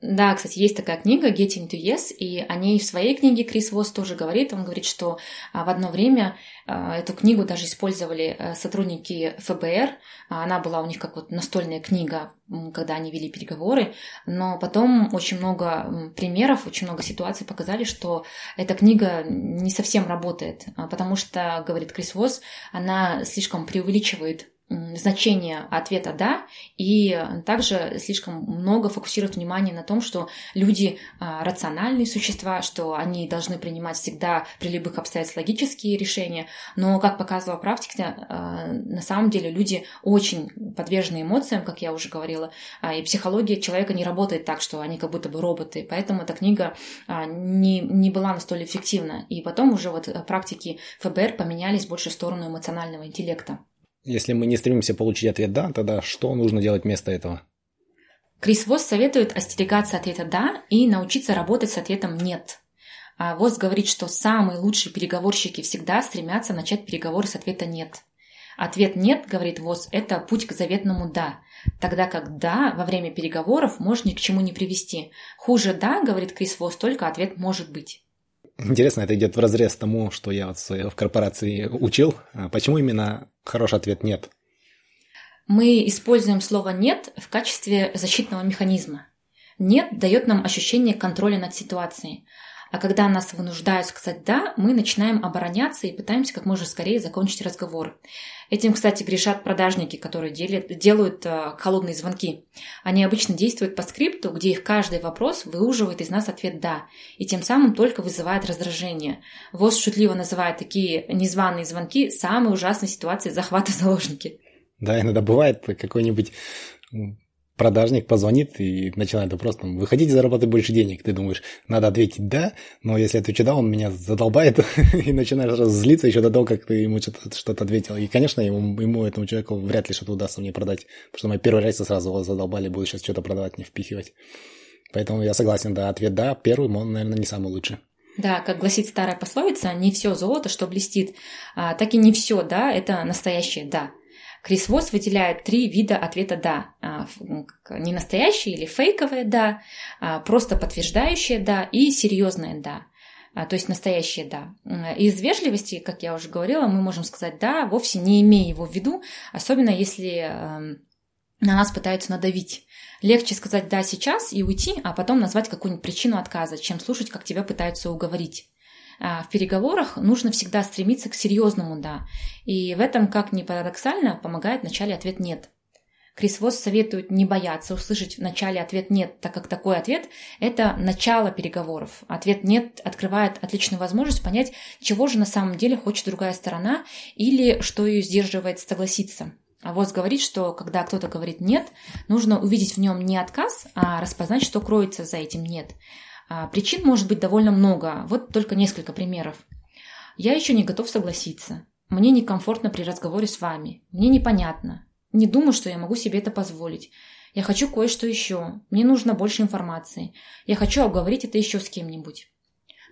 Да, кстати, есть такая книга Getting to Yes, и о ней в своей книге Крис Восс тоже говорит. Он говорит, что а, в одно время а, эту книгу даже использовали э, сотрудники ФБР. А, она была у них как вот настольная книга, когда они вели переговоры. Но потом очень много примеров, очень много ситуаций показали, что эта книга не совсем работает, потому что, говорит Крис Восс, она слишком преувеличивает значение ответа «да», и также слишком много фокусирует внимание на том, что люди а, рациональные существа, что они должны принимать всегда при любых обстоятельствах логические решения, но, как показывала практика, а, на самом деле люди очень подвержены эмоциям, как я уже говорила, а, и психология человека не работает так, что они как будто бы роботы, поэтому эта книга не, не была настолько эффективна, и потом уже вот практики ФБР поменялись больше в сторону эмоционального интеллекта. Если мы не стремимся получить ответ «да», тогда что нужно делать вместо этого? Крис Восс советует остерегаться ответа «да» и научиться работать с ответом «нет». А Восс говорит, что самые лучшие переговорщики всегда стремятся начать переговоры с ответа «нет». Ответ «нет», говорит Восс, это путь к заветному «да», тогда как «да» во время переговоров может ни к чему не привести. Хуже «да», говорит Крис Восс, только ответ «может быть». Интересно, это идет в разрез тому, что я вот в корпорации учил. А почему именно хороший ответ нет? Мы используем слово «нет» в качестве защитного механизма. «Нет» дает нам ощущение контроля над ситуацией. А когда нас вынуждают сказать «да», мы начинаем обороняться и пытаемся как можно скорее закончить разговор. Этим, кстати, грешат продажники, которые делят, делают э, холодные звонки. Они обычно действуют по скрипту, где их каждый вопрос выуживает из нас ответ «да», и тем самым только вызывает раздражение. ВОЗ шутливо называет такие незваные звонки самой ужасной ситуацией захвата заложники. Да, иногда бывает какой-нибудь продажник позвонит и начинает вопрос, там, вы хотите зарабатывать больше денег? Ты думаешь, надо ответить «да», но если отвечу «да», он меня задолбает и начинаешь сразу злиться еще до того, как ты ему что-то, что-то ответил. И, конечно, ему, ему, этому человеку вряд ли что-то удастся мне продать, потому что мои первые рейсы сразу его задолбали, буду сейчас что-то продавать, не впихивать. Поэтому я согласен, да, ответ «да», первый, он, наверное, не самый лучший. Да, как гласит старая пословица, не все золото, что блестит, а, так и не все, да, это настоящее да. Крис Восс выделяет три вида ответа «да». А, не настоящее или фейковое «да», а, просто подтверждающее «да» и серьезное «да» а, то есть настоящее «да». Из вежливости, как я уже говорила, мы можем сказать «да», вовсе не имея его в виду, особенно если эм, на нас пытаются надавить. Легче сказать «да» сейчас и уйти, а потом назвать какую-нибудь причину отказа, чем слушать, как тебя пытаются уговорить. А, в переговорах нужно всегда стремиться к серьезному «да». И в этом, как ни парадоксально, помогает в начале ответ «нет». Крис Восс советует не бояться услышать в начале ответ «нет», так как такой ответ – это начало переговоров. Ответ «нет» открывает отличную возможность понять, чего же на самом деле хочет другая сторона или что ее сдерживает согласиться. А Восс говорит, что когда кто-то говорит «нет», нужно увидеть в нем не отказ, а распознать, что кроется за этим «нет». А, причин может быть довольно много, вот только несколько примеров. Я еще не готов согласиться. Мне некомфортно при разговоре с вами. Мне непонятно. Не думаю, что я могу себе это позволить. Я хочу кое-что еще. Мне нужно больше информации. Я хочу обговорить это еще с кем-нибудь.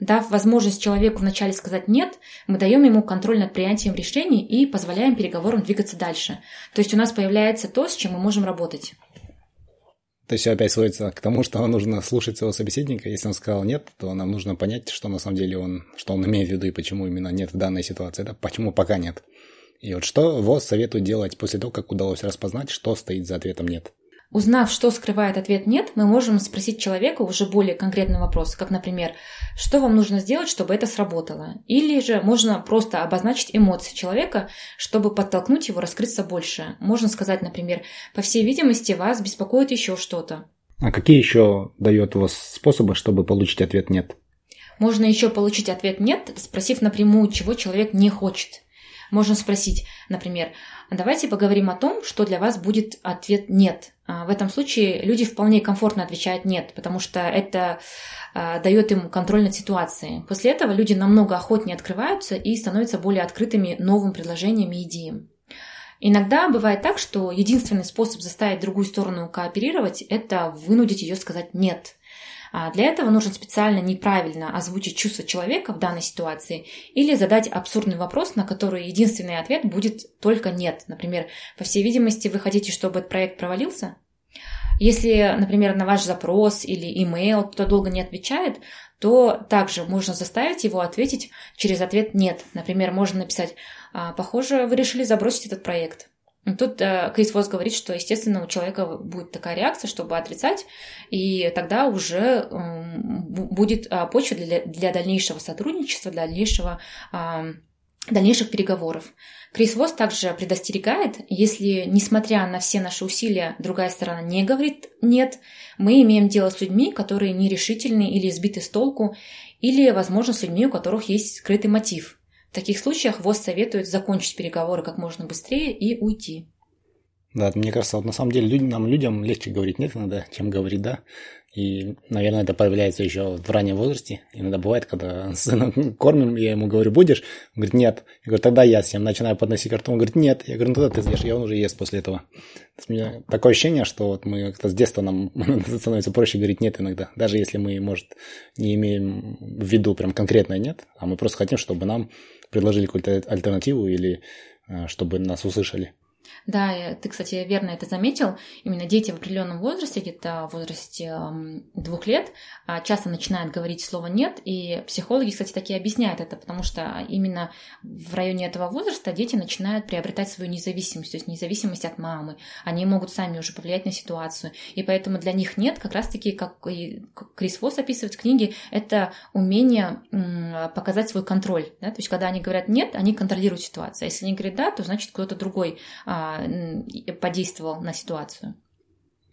Дав возможность человеку вначале сказать «нет», мы даем ему контроль над принятием решений и позволяем переговорам двигаться дальше. То есть у нас появляется то, с чем мы можем работать. То есть все опять сводится к тому, что нужно слушать своего собеседника. Если он сказал нет, то нам нужно понять, что на самом деле он, что он имеет в виду и почему именно нет в данной ситуации. Да? Почему пока нет. И вот что ВОЗ советует делать после того, как удалось распознать, что стоит за ответом нет? Узнав, что скрывает ответ «нет», мы можем спросить человека уже более конкретный вопрос, как, например, что вам нужно сделать, чтобы это сработало? Или же можно просто обозначить эмоции человека, чтобы подтолкнуть его раскрыться больше. Можно сказать, например, по всей видимости, вас беспокоит еще что-то. А какие еще дает у вас способы, чтобы получить ответ «нет»? Можно еще получить ответ «нет», спросив напрямую, чего человек не хочет. Можно спросить, например, давайте поговорим о том, что для вас будет ответ «нет». А, в этом случае люди вполне комфортно отвечают «нет», потому что это а, дает им контроль над ситуацией. После этого люди намного охотнее открываются и становятся более открытыми новым предложениям и идеям. Иногда бывает так, что единственный способ заставить другую сторону кооперировать – это вынудить ее сказать «нет». А для этого нужно специально неправильно озвучить чувство человека в данной ситуации или задать абсурдный вопрос, на который единственный ответ будет только «нет». Например, по всей видимости, вы хотите, чтобы этот проект провалился? Если, например, на ваш запрос или имейл кто долго не отвечает, то также можно заставить его ответить через ответ «нет». Например, можно написать «А, «Похоже, вы решили забросить этот проект». Тут э, Крис Восс говорит, что, естественно, у человека будет такая реакция, чтобы отрицать, и тогда уже э, будет э, почва для, для дальнейшего сотрудничества, для дальнейшего, э, дальнейших переговоров. Крис Восс также предостерегает, если, несмотря на все наши усилия, другая сторона не говорит «нет», мы имеем дело с людьми, которые нерешительны или сбиты с толку, или, возможно, с людьми, у которых есть скрытый мотив – таких случаях ВОЗ советует закончить переговоры как можно быстрее и уйти. Да, мне кажется, вот на самом деле людям, нам людям легче говорить нет иногда, чем говорить да. И, наверное, это появляется еще в раннем возрасте. Иногда бывает, когда сына кормим, я ему говорю, будешь? Он говорит, нет. Я говорю, тогда я съем. Начинаю подносить картон. Он говорит, нет. Я говорю, ну тогда ты съешь. И он уже ест после этого. У меня такое ощущение, что вот мы как-то с детства нам становится проще говорить нет иногда. Даже если мы, может, не имеем в виду прям конкретное нет, а мы просто хотим, чтобы нам предложили какую-то альтернативу или э, чтобы нас услышали. Да, ты, кстати, верно это заметил. Именно дети в определенном возрасте, где-то в возрасте двух лет, а, часто начинают говорить слово «нет», и психологи, кстати, такие объясняют это, потому что именно в районе этого возраста дети начинают приобретать свою независимость, то есть независимость от мамы. Они могут сами уже повлиять на ситуацию, и поэтому для них «нет» как раз-таки, как и Крис Фосс описывает в книге, это умение показать свой контроль. Да? То есть, когда они говорят «нет», они контролируют ситуацию. А если они говорят «да», то значит кто-то другой а, подействовал на ситуацию.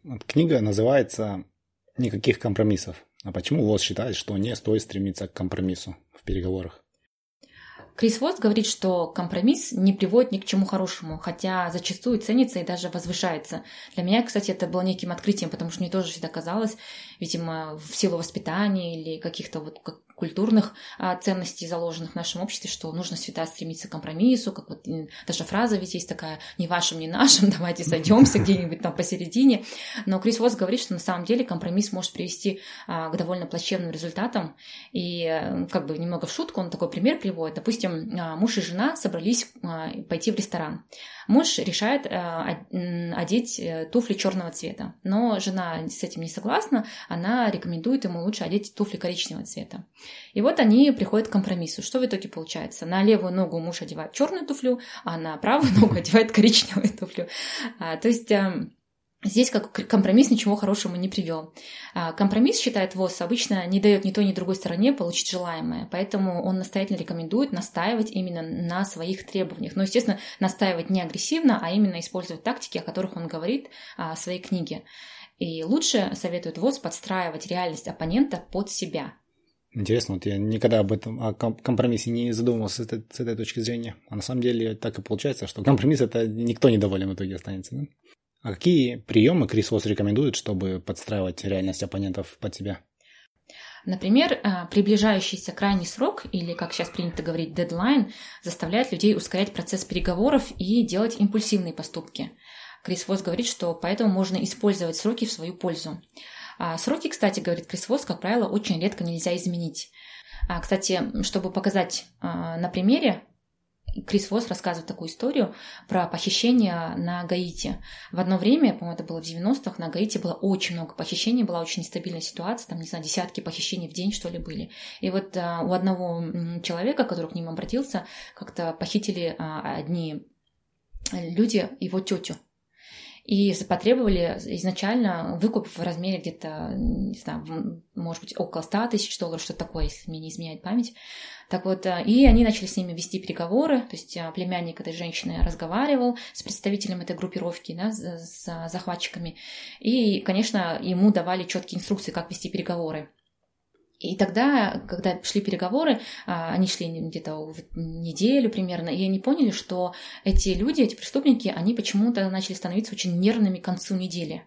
Вот книга называется «Никаких компромиссов». А почему ВОЗ считает, что не стоит стремиться к компромиссу в переговорах? Крис Вост говорит, что компромисс не приводит ни к чему хорошему, хотя зачастую ценится и даже возвышается. Для меня, кстати, это было неким открытием, потому что мне тоже всегда казалось, видимо, в силу воспитания или каких-то вот культурных а, ценностей, заложенных в нашем обществе, что нужно всегда стремиться к компромиссу, как вот даже фраза ведь есть такая «не вашим, не нашим, давайте сойдемся где-нибудь там посередине». Но Крис Восс говорит, что на самом деле компромисс может привести а, к довольно плачевным результатам. И как бы немного в шутку он такой пример приводит. Допустим, а, муж и жена собрались а, пойти в ресторан. Муж решает э, одеть э, туфли черного цвета, но жена с этим не согласна, она рекомендует ему лучше одеть туфли коричневого цвета. И вот они приходят к компромиссу. Что в итоге получается? На левую ногу муж одевает черную туфлю, а на правую ногу одевает коричневую туфлю. А, то есть эм, Здесь как компромисс ничего хорошего не привел. А, компромисс, считает ВОЗ, обычно не дает ни той, ни другой стороне получить желаемое, поэтому он настоятельно рекомендует настаивать именно на своих требованиях. Но, естественно, настаивать не агрессивно, а именно использовать тактики, о которых он говорит а, в своей книге. И лучше советует ВОЗ подстраивать реальность оппонента под себя. Интересно, вот я никогда об этом, о компромиссе не задумывался с этой, с этой точки зрения. А на самом деле так и получается, что компромисс это никто недоволен в итоге останется. Да? А какие приемы Крис Восс рекомендует, чтобы подстраивать реальность оппонентов под себя? Например, э, приближающийся крайний срок, или, как сейчас принято говорить, дедлайн, заставляет людей ускорять процесс переговоров и делать импульсивные поступки. Крис Восс говорит, что поэтому можно использовать сроки в свою пользу. А сроки, кстати, говорит Крис Восс, как правило, очень редко нельзя изменить. А, кстати, чтобы показать а, на примере, Крис Восс рассказывает такую историю про похищение на Гаити. В одно время, по-моему, это было в 90-х, на Гаити было очень много похищений, была очень нестабильная ситуация, там, не знаю, десятки похищений в день, что ли, были. И вот а, у одного человека, который к ним обратился, как-то похитили а, одни люди его тетю и потребовали изначально выкуп в размере где-то, не знаю, может быть, около 100 тысяч долларов, что такое, если мне не изменяет память. Так вот, э, и они начали с ними вести переговоры, то есть э, племянник этой женщины разговаривал с представителем этой группировки, да, с захватчиками, и, конечно, ему давали четкие инструкции, как вести переговоры. И тогда, когда шли переговоры, а, они шли где-то неделю примерно, и они поняли, что эти люди, эти преступники, они почему-то начали становиться очень нервными к концу недели.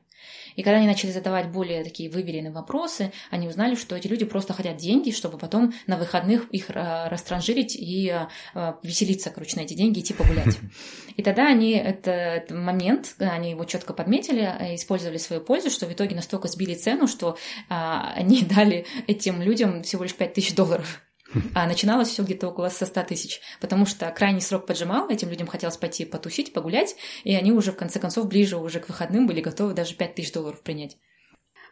И когда они начали задавать более такие выверенные вопросы, они узнали, что эти люди просто хотят деньги, чтобы потом на выходных их э, растранжирить и э, веселиться, короче, на эти деньги, идти погулять. И тогда они этот момент, они его четко подметили, э, использовали свою пользу, что в итоге настолько сбили цену, что они дали этим людям всего лишь 5000 долларов. А начиналось все где-то около 100 тысяч, потому что крайний срок поджимал, этим людям хотелось пойти потусить, погулять, и они уже, в конце концов, ближе уже к выходным были готовы даже 5 тысяч долларов принять.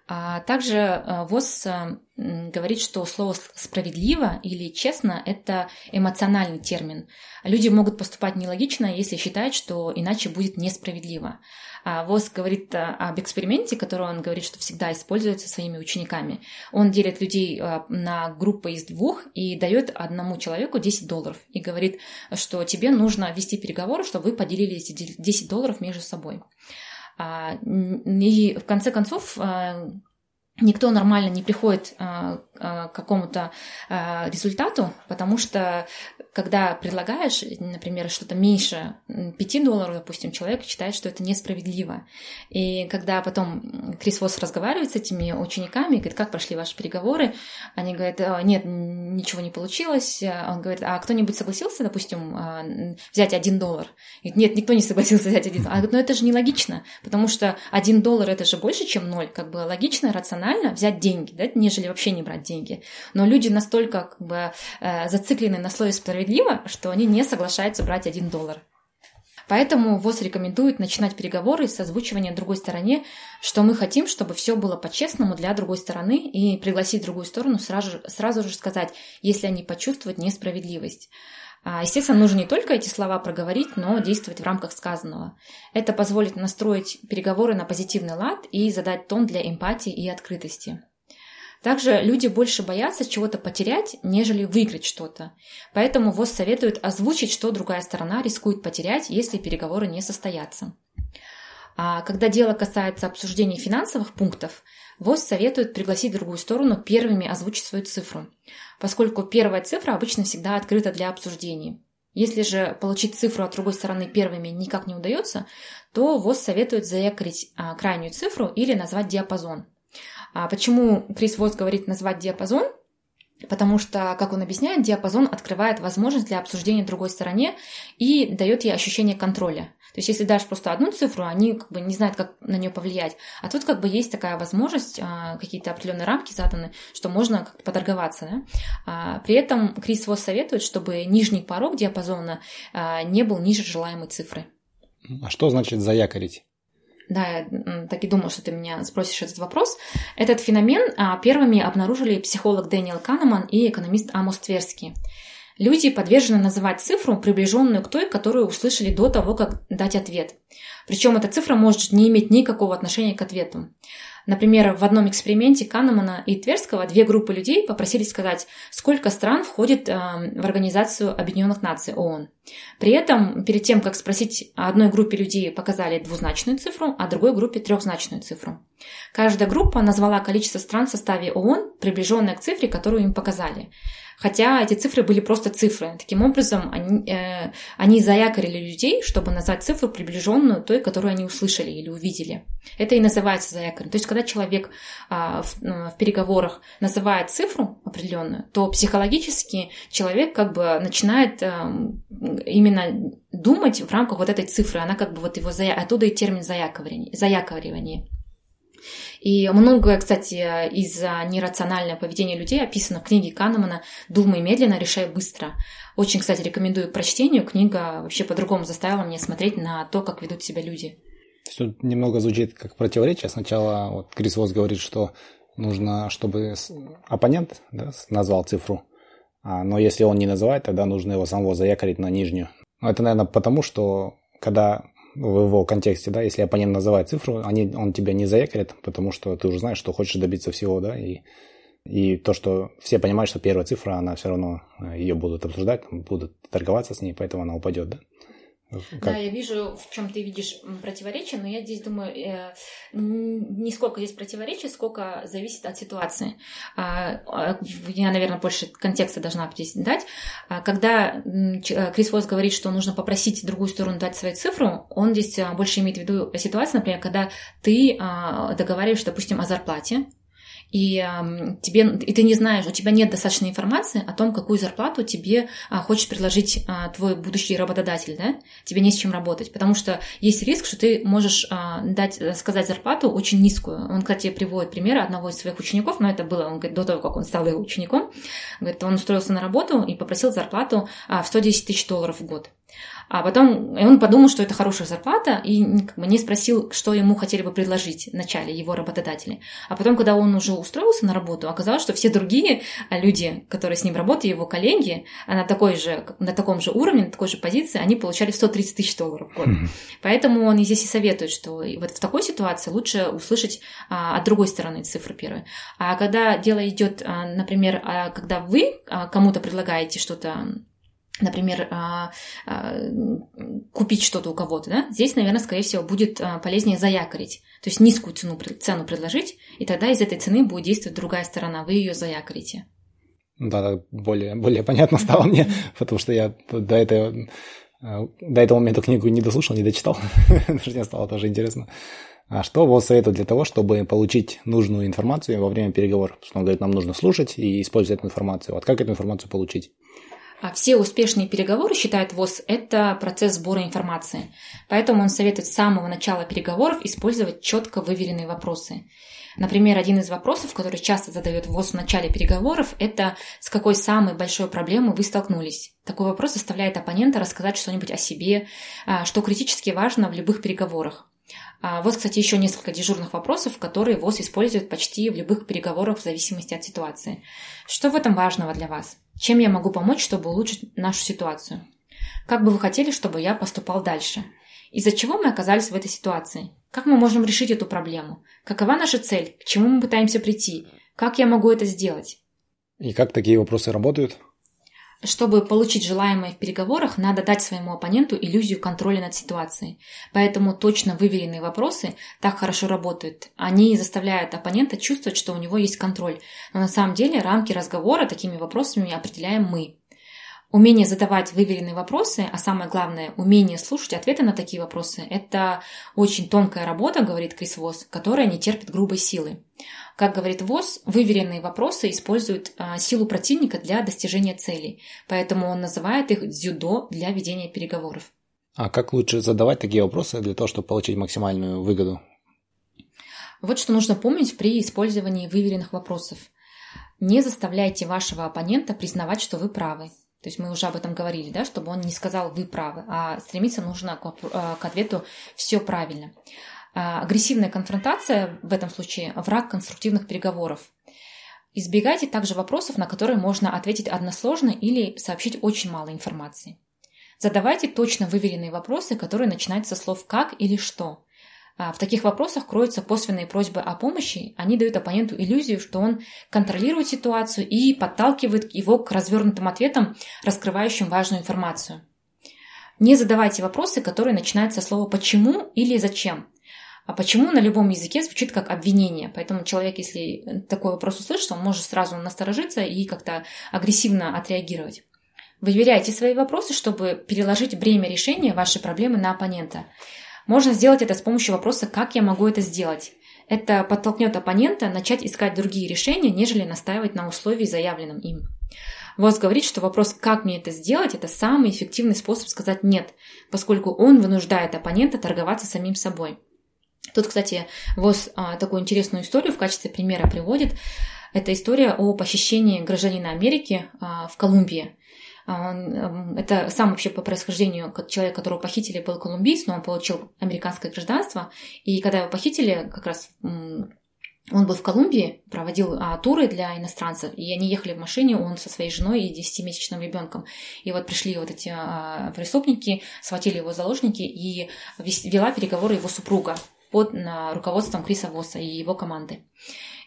А также э, ВОЗ э, говорит, что слово «справедливо» или «честно» — это эмоциональный термин. Люди могут поступать нелогично, если считают, что иначе будет несправедливо. А ВОЗ говорит э, об эксперименте, который он говорит, что всегда используется своими учениками. Он делит людей на группы из двух и дает одному человеку 10 долларов. И говорит, что тебе нужно вести переговоры, чтобы вы поделили эти 10 долларов между собой. А, и в конце концов а, никто нормально не приходит а, к какому-то результату, потому что когда предлагаешь, например, что-то меньше 5 долларов, допустим, человек считает, что это несправедливо. И когда потом Крис Восс разговаривает с этими учениками, говорит, как прошли ваши переговоры, они говорят, нет, ничего не получилось. Он говорит, а кто-нибудь согласился, допустим, взять один доллар? Говорит, нет, никто не согласился взять один доллар. А говорит, ну это же нелогично, потому что один доллар это же больше, чем ноль. Как бы логично, рационально взять деньги, да, нежели вообще не брать деньги. Но люди настолько как бы э, зациклены на слове справедливо, что они не соглашаются брать один доллар. Поэтому ВОЗ рекомендует начинать переговоры с озвучивания другой стороне, что мы хотим, чтобы все было по-честному для другой стороны, и пригласить другую сторону сразу, сразу же сказать, если они почувствуют несправедливость. А, естественно, нужно не только эти слова проговорить, но действовать в рамках сказанного. Это позволит настроить переговоры на позитивный лад и задать тон для эмпатии и открытости. Также люди больше боятся чего-то потерять, нежели выиграть что-то. Поэтому ВОЗ советует озвучить, что другая сторона рискует потерять, если переговоры не состоятся. А когда дело касается обсуждения финансовых пунктов, ВОЗ советует пригласить другую сторону первыми озвучить свою цифру, поскольку первая цифра обычно всегда открыта для обсуждений. Если же получить цифру от другой стороны первыми никак не удается, то ВОЗ советует заякорить а, крайнюю цифру или назвать диапазон – почему Крис Восс говорит назвать диапазон? Потому что, как он объясняет, диапазон открывает возможность для обсуждения другой стороне и дает ей ощущение контроля. То есть, если дашь просто одну цифру, они как бы не знают, как на нее повлиять. А тут как бы есть такая возможность, а, какие-то определенные рамки заданы, что можно как-то поторговаться. Да? А, при этом Крис Восс советует, чтобы нижний порог диапазона а, не был ниже желаемой цифры. А что значит заякорить? Да, я так и думала, что ты меня спросишь этот вопрос. Этот феномен а, первыми обнаружили психолог Дэниел Канеман и экономист Амос Тверский. Люди подвержены называть цифру, приближенную к той, которую услышали до того, как дать ответ. Причем эта цифра может не иметь никакого отношения к ответу. Например, в одном эксперименте Канемана и Тверского две группы людей попросили сказать, сколько стран входит э, в Организацию Объединенных Наций ООН. При этом, перед тем, как спросить одной группе людей, показали двузначную цифру, а другой группе трехзначную цифру. Каждая группа назвала количество стран в составе ООН, приближенное к цифре, которую им показали. Хотя эти цифры были просто цифры. Таким образом, они, э, они заякорили людей, чтобы назвать цифру приближенную той, которую они услышали или увидели. Это и называется заякорем. То есть, когда человек а, в, ну, в переговорах называет цифру определенную, то психологически человек как бы начинает а, именно думать в рамках вот этой цифры. Она как бы вот его зая... оттуда и термин заякоривание. И многое, кстати, из нерационального поведения людей описано в книге Канемана «Думай медленно, решай быстро». Очень, кстати, рекомендую к прочтению. Книга вообще по-другому заставила меня смотреть на то, как ведут себя люди. Тут немного звучит как противоречие. Сначала вот Крис Вос говорит, что нужно, чтобы оппонент да, назвал цифру, а, но если он не называет, тогда нужно его самого заякорить на нижнюю. Но это, наверное, потому, что когда в его контексте, да, если оппонент называет цифру, они, он тебя не заякорит, потому что ты уже знаешь, что хочешь добиться всего, да, и, и то, что все понимают, что первая цифра, она все равно, э, ее будут обсуждать, будут торговаться с ней, поэтому она упадет, да. Как? Да, я вижу, в чем ты видишь противоречие, но я здесь думаю, э, не сколько здесь противоречий, сколько зависит от ситуации. А, а, я, наверное, больше контекста должна здесь дать. А, когда э, Крис Вос говорит, что нужно попросить другую сторону дать свою цифру, он здесь больше имеет в виду ситуацию, например, когда ты договариваешься, допустим, о зарплате, и тебе, и ты не знаешь, у тебя нет достаточной информации о том, какую зарплату тебе э, хочет предложить э, твой будущий работодатель, да? Тебе не с чем работать, потому что есть риск, что ты можешь э, дать, э, сказать зарплату очень низкую. Он, кстати, приводит пример одного из своих учеников, но это было, он говорит, до того, как он стал его учеником. Говорит, он устроился на работу и попросил зарплату в 110 тысяч долларов в год. А потом он подумал, что это хорошая зарплата, и как бы не спросил, что ему хотели бы предложить вначале его работодатели. А потом, когда он уже устроился на работу, оказалось, что все другие а, люди, которые с ним работали, его коллеги, а на, такой же, на таком же уровне, на такой же позиции, они получали 130 тысяч долларов в год. Поэтому он здесь и советует, что вот в такой ситуации лучше услышать а, от другой стороны цифры первые. А когда дело идет, а, например, а, когда вы а, кому-то предлагаете что-то например, а, а, купить что-то у кого-то, да, здесь, наверное, скорее всего, будет а, полезнее заякорить. То есть низкую цену, цену предложить, и тогда из этой цены будет действовать другая сторона, вы ее заякорите. Да, более, более понятно стало мне, потому что я до этого, до этого момента книгу не дослушал, не дочитал. Мне стало тоже интересно. А что ВОЗ советует для того, чтобы получить нужную информацию во время переговоров? Что он говорит, нам нужно слушать и использовать эту информацию. Вот как эту информацию получить? А все успешные переговоры, считает ВОЗ, это процесс сбора информации. Поэтому он советует с самого начала переговоров использовать четко выверенные вопросы. Например, один из вопросов, который часто задает ВОЗ в начале переговоров, это с какой самой большой проблемой вы столкнулись. Такой вопрос заставляет оппонента рассказать что-нибудь о себе, а, что критически важно в любых переговорах. А, вот, кстати, еще несколько дежурных вопросов, которые ВОЗ использует почти в любых переговорах в зависимости от ситуации. Что в этом важного для вас? Чем я могу помочь, чтобы улучшить нашу ситуацию? Как бы вы хотели, чтобы я поступал дальше? Из-за чего мы оказались в этой ситуации? Как мы можем решить эту проблему? Какова наша цель? К чему мы пытаемся прийти? Как я могу это сделать? И как такие вопросы работают? Чтобы получить желаемое в переговорах, надо дать своему оппоненту иллюзию контроля над ситуацией. Поэтому точно выверенные вопросы так хорошо работают. Они заставляют оппонента чувствовать, что у него есть контроль. Но на самом деле рамки разговора такими вопросами определяем мы. Умение задавать выверенные вопросы, а самое главное, умение слушать ответы на такие вопросы – это очень тонкая работа, говорит Крис Вос, которая не терпит грубой силы. Как говорит ВОЗ, выверенные вопросы используют а, силу противника для достижения целей, поэтому он называет их дзюдо для ведения переговоров. А как лучше задавать такие вопросы для того, чтобы получить максимальную выгоду? Вот что нужно помнить при использовании выверенных вопросов. Не заставляйте вашего оппонента признавать, что вы правы. То есть мы уже об этом говорили, да, чтобы он не сказал «вы правы», а стремиться нужно к, а, к ответу «все правильно». А, агрессивная конфронтация в этом случае – враг конструктивных переговоров. Избегайте также вопросов, на которые можно ответить односложно или сообщить очень мало информации. Задавайте точно выверенные вопросы, которые начинаются со слов «как» или «что». А, в таких вопросах кроются косвенные просьбы о помощи, они дают оппоненту иллюзию, что он контролирует ситуацию и подталкивает его к развернутым ответам, раскрывающим важную информацию. Не задавайте вопросы, которые начинаются со слова «почему» или «зачем». А почему на любом языке звучит как обвинение? Поэтому человек, если такой вопрос услышит, он может сразу насторожиться и как-то агрессивно отреагировать. Выверяйте свои вопросы, чтобы переложить бремя решения вашей проблемы на оппонента. Можно сделать это с помощью вопроса «как я могу это сделать?». Это подтолкнет оппонента начать искать другие решения, нежели настаивать на условии, заявленном им. ВОЗ говорит, что вопрос «как мне это сделать?» – это самый эффективный способ сказать «нет», поскольку он вынуждает оппонента торговаться самим собой. Тут, кстати, ВОЗ а, такую интересную историю в качестве примера приводит. Это история о похищении гражданина Америки а, в Колумбии. А, это сам вообще по происхождению человек, которого похитили, был колумбийц, но он получил американское гражданство. И когда его похитили, как раз он был в Колумбии, проводил а, туры для иностранцев, и они ехали в машине, он со своей женой и 10-месячным ребенком. И вот пришли вот эти а, преступники, схватили его заложники, и вела переговоры его супруга под руководством Криса Восса и его команды.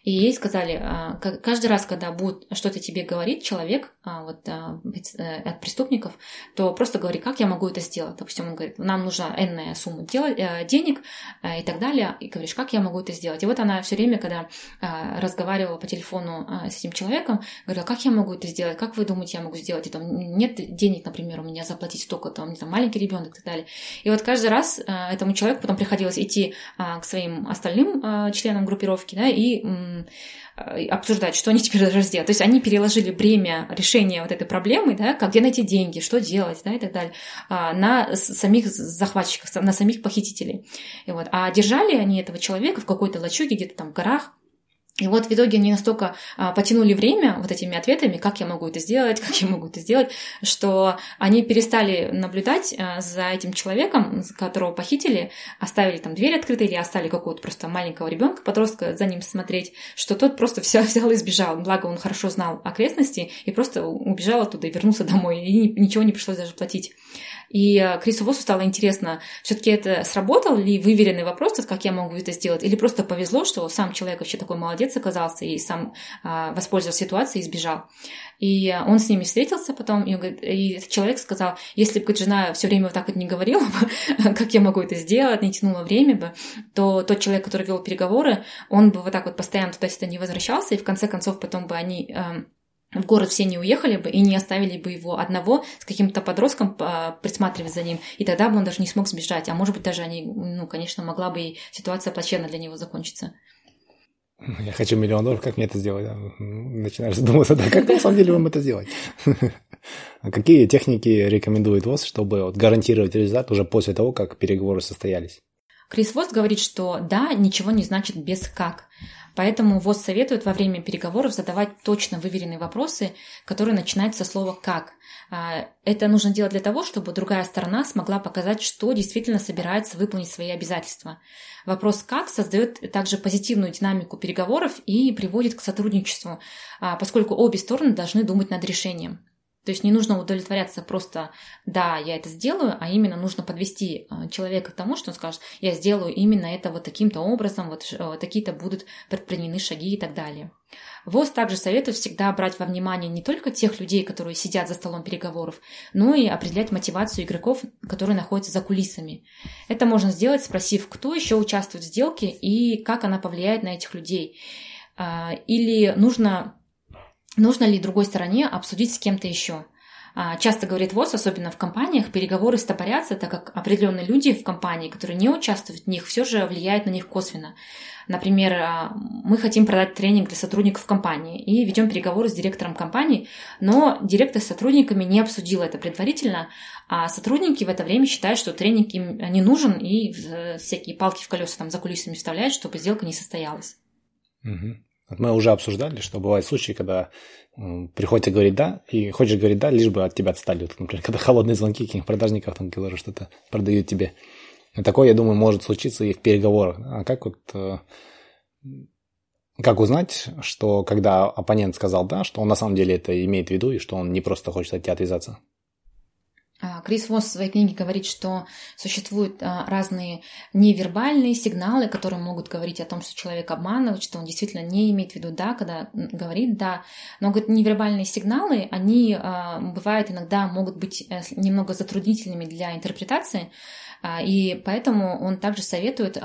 И ей сказали, а, каждый раз, когда будет что-то тебе говорить человек а, вот, а, э, от преступников, то просто говори, как я могу это сделать. Допустим, он говорит, нам нужна энная сумма э, денег и так далее. И говоришь, как я могу это сделать. И вот она все время, когда разговаривала по телефону с этим человеком, говорила, как я могу это сделать, как вы думаете, я могу сделать это? Нет денег, например, у меня заплатить столько, там, там маленький ребенок и так далее. И вот каждый раз этому человеку потом приходилось идти к своим остальным членам группировки, да, и Э, обсуждать, что они теперь должны сделать. То есть они переложили бремя решения вот этой проблемы, да, как где найти деньги, что делать, да, и так далее, а, на самих захватчиков, на самих похитителей. И вот. А держали они этого человека в какой-то лачуге где-то там в горах, и вот в итоге они настолько а, потянули время вот этими ответами, как я могу это сделать, как я могу это сделать, что они перестали наблюдать а, за этим человеком, которого похитили, оставили там дверь открытой или оставили какого-то просто маленького ребенка, подростка за ним смотреть, что тот просто все взял и сбежал. Благо он хорошо знал окрестности и просто убежал оттуда и вернулся домой, и ничего не пришлось даже платить. И э, Крису Восу стало интересно, все-таки это сработал ли выверенный вопрос, как я могу это сделать, или просто повезло, что сам человек вообще такой молодец оказался и сам а, воспользовался ситуацией и сбежал. И он с ними встретился потом, и, говорит, и этот человек сказал, если бы жена все время вот так вот не говорила бы, как я могу это сделать, не тянула время бы, то тот человек, который вел переговоры, он бы вот так вот постоянно туда-сюда не возвращался, и в конце концов потом бы они эм, в город все не уехали бы и не оставили бы его одного с каким-то подростком а, присматривать за ним, и тогда бы он даже не смог сбежать. А может быть, даже они, ну, конечно, могла бы и ситуация плачевно для него закончиться. Я хочу миллион долларов, как мне это сделать? Начинаешь задумываться, да, как на самом деле вам это сделать? А какие техники рекомендует ВОЗ, чтобы вот гарантировать результат уже после того, как переговоры состоялись? Крис Вост говорит, что да, ничего не значит без как. Поэтому ВОЗ советует во время переговоров задавать точно выверенные вопросы, которые начинаются со слова «как». А, это нужно делать для того, чтобы другая сторона смогла показать, что действительно собирается выполнить свои обязательства. Вопрос «как» создает также позитивную динамику переговоров и приводит к сотрудничеству, а, поскольку обе стороны должны думать над решением. То есть не нужно удовлетворяться просто «да, я это сделаю», а именно нужно подвести э, человека к тому, что он скажет «я сделаю именно это вот таким-то образом, вот э, такие-то будут предприняты шаги» и так далее. ВОЗ также советует всегда брать во внимание не только тех людей, которые сидят за столом переговоров, но и определять мотивацию игроков, которые находятся за кулисами. Это можно сделать, спросив, кто еще участвует в сделке и как она повлияет на этих людей. А, или нужно нужно ли другой стороне обсудить с кем-то еще. А, часто говорит ВОЗ, особенно в компаниях, переговоры стопорятся, так как определенные люди в компании, которые не участвуют в них, все же влияют на них косвенно. Например, а, мы хотим продать тренинг для сотрудников компании и ведем переговоры с директором компании, но директор с сотрудниками не обсудил это предварительно, а сотрудники в это время считают, что тренинг им не нужен и всякие палки в колеса там за кулисами вставляют, чтобы сделка не состоялась. Угу. Мы уже обсуждали, что бывают случаи, когда приходится говорить «да», и хочешь говорить «да», лишь бы от тебя отстали. Вот, например, когда холодные звонки каких-нибудь продажников, там, которые что-то продают тебе. И такое, я думаю, может случиться и в переговорах. А как вот... Э, как узнать, что когда оппонент сказал «да», что он на самом деле это имеет в виду, и что он не просто хочет от тебя отвязаться? А, Крис Восс в своей книге говорит, что существуют а, разные невербальные сигналы, которые могут говорить о том, что человек обманывает, что он действительно не имеет в виду «да», когда говорит «да». Но говорит, невербальные сигналы, они а, бывают иногда могут быть э, немного затруднительными для интерпретации, и поэтому он также советует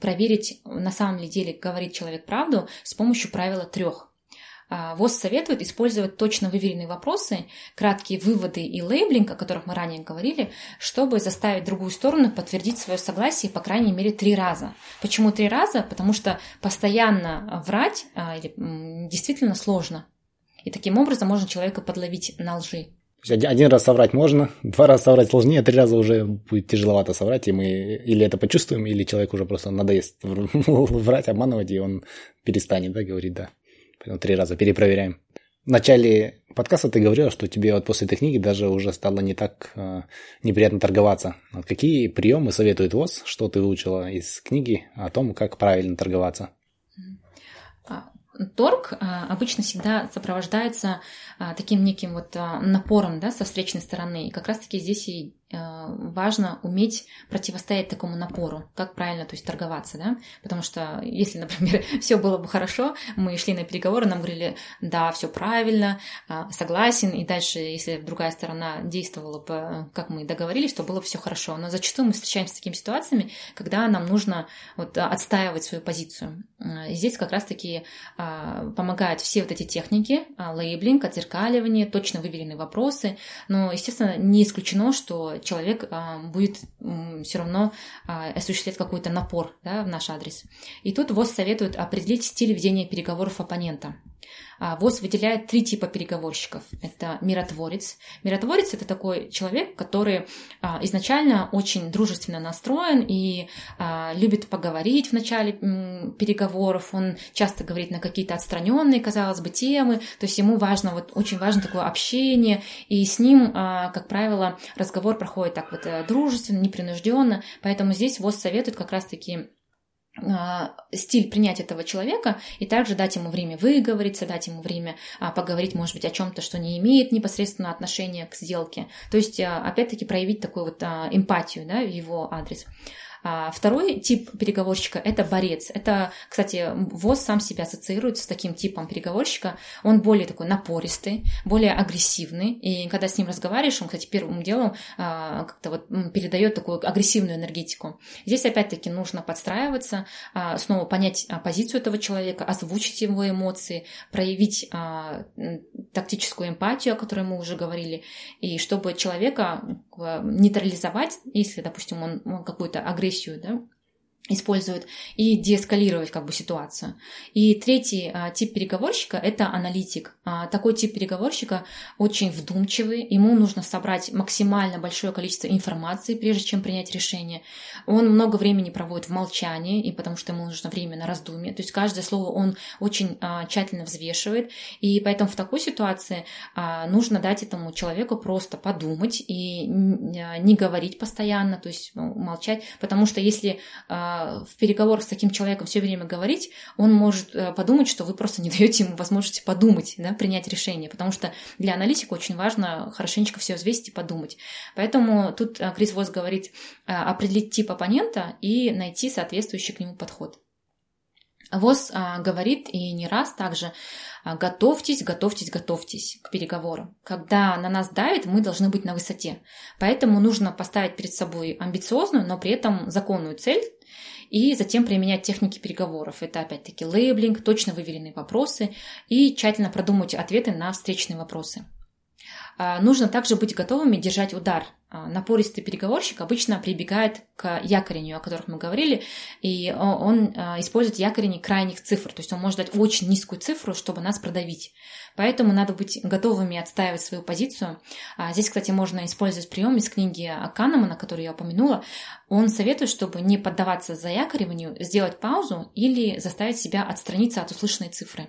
проверить, на самом ли деле говорит человек правду с помощью правила трех. А, ВОЗ советует использовать точно выверенные вопросы, краткие выводы и лейблинг, о которых мы ранее говорили, чтобы заставить другую сторону подтвердить свое согласие по крайней мере три раза. Почему три раза? Потому что постоянно врать а, действительно сложно. И таким образом можно человека подловить на лжи. Один раз соврать можно, два раза соврать сложнее, три раза уже будет тяжеловато соврать, и мы или это почувствуем, или человек уже просто надоест врать, обманывать, и он перестанет да, говорить «да». Три раза перепроверяем. В начале подкаста ты говорила, что тебе вот после этой книги даже уже стало не так э, неприятно торговаться. Вот какие приемы советует ВОЗ, что ты выучила из книги о том, как правильно торговаться? А, торг а, обычно всегда сопровождается а, таким неким вот напором да, со встречной стороны. И как раз-таки здесь и Э, важно уметь противостоять такому напору, как правильно, то есть торговаться, да, потому что если, например, все было бы хорошо, мы шли на переговоры, нам говорили, да, все правильно, а, согласен, и дальше, если другая сторона действовала бы, как мы договорились, то было бы все хорошо, но зачастую мы встречаемся с такими ситуациями, когда нам нужно вот отстаивать свою позицию. Э, и здесь как раз-таки а, помогают все вот эти техники, а, лейблинг, отзеркаливание, точно выверенные вопросы, но, естественно, не исключено, что человек а, будет все равно а, осуществлять какой-то напор да, в наш адрес. И тут ВОЗ советует определить стиль ведения переговоров оппонента. А, ВОЗ выделяет три типа переговорщиков. Это миротворец. Миротворец – это такой человек, который а, изначально очень дружественно настроен и а, любит поговорить в начале переговоров. Он часто говорит на какие-то отстраненные, казалось бы, темы. То есть ему важно, вот очень важно такое общение. И с ним, как правило, разговор проходит так вот э, дружественно, непринужденно. Поэтому здесь ВОЗ советует как раз-таки стиль принять этого человека и также дать ему время выговориться, дать ему время а, поговорить, может быть, о чем-то, что не имеет непосредственно отношения к сделке. То есть, а, опять-таки, проявить такую вот эмпатию да, в его адрес. А второй тип переговорщика – это борец. Это, кстати, ВОЗ сам себя ассоциирует с таким типом переговорщика. Он более такой напористый, более агрессивный. И когда с ним разговариваешь, он, кстати, первым делом а, как-то вот передает такую агрессивную энергетику. Здесь, опять-таки, нужно подстраиваться, а, снова понять позицию этого человека, озвучить его эмоции, проявить тактическую эмпатию, о которой мы уже говорили, и чтобы человека нейтрализовать, если, допустим, он какую-то агрессию агрессию, да, используют и деэскалировать как бы ситуацию. И третий а, тип переговорщика – это аналитик. А, такой тип переговорщика очень вдумчивый, ему нужно собрать максимально большое количество информации, прежде чем принять решение. Он много времени проводит в молчании, и потому что ему нужно время на раздумье. То есть каждое слово он очень а, тщательно взвешивает, и поэтому в такой ситуации а, нужно дать этому человеку просто подумать и не говорить постоянно, то есть ну, молчать, потому что если а, в переговорах с таким человеком все время говорить, он может э, подумать, что вы просто не даете ему возможности подумать, да, принять решение, потому что для аналитика очень важно хорошенечко все взвесить и подумать. Поэтому тут э, Крис Вос говорит э, определить тип оппонента и найти соответствующий к нему подход. ВОЗ а, говорит и не раз также, а, готовьтесь, готовьтесь, готовьтесь к переговорам. Когда на нас давит, мы должны быть на высоте. Поэтому нужно поставить перед собой амбициозную, но при этом законную цель, и затем применять техники переговоров. Это опять-таки лейблинг, точно выверенные вопросы и тщательно продумать ответы на встречные вопросы. А, нужно также быть готовыми держать удар. А, напористый переговорщик обычно прибегает к якорению, о которых мы говорили, и он а, использует якорение крайних цифр, то есть он может дать очень низкую цифру, чтобы нас продавить. Поэтому надо быть готовыми отстаивать свою позицию. Здесь, кстати, можно использовать прием из книги Канемана, который я упомянула. Он советует, чтобы не поддаваться заякориванию, сделать паузу или заставить себя отстраниться от услышанной цифры.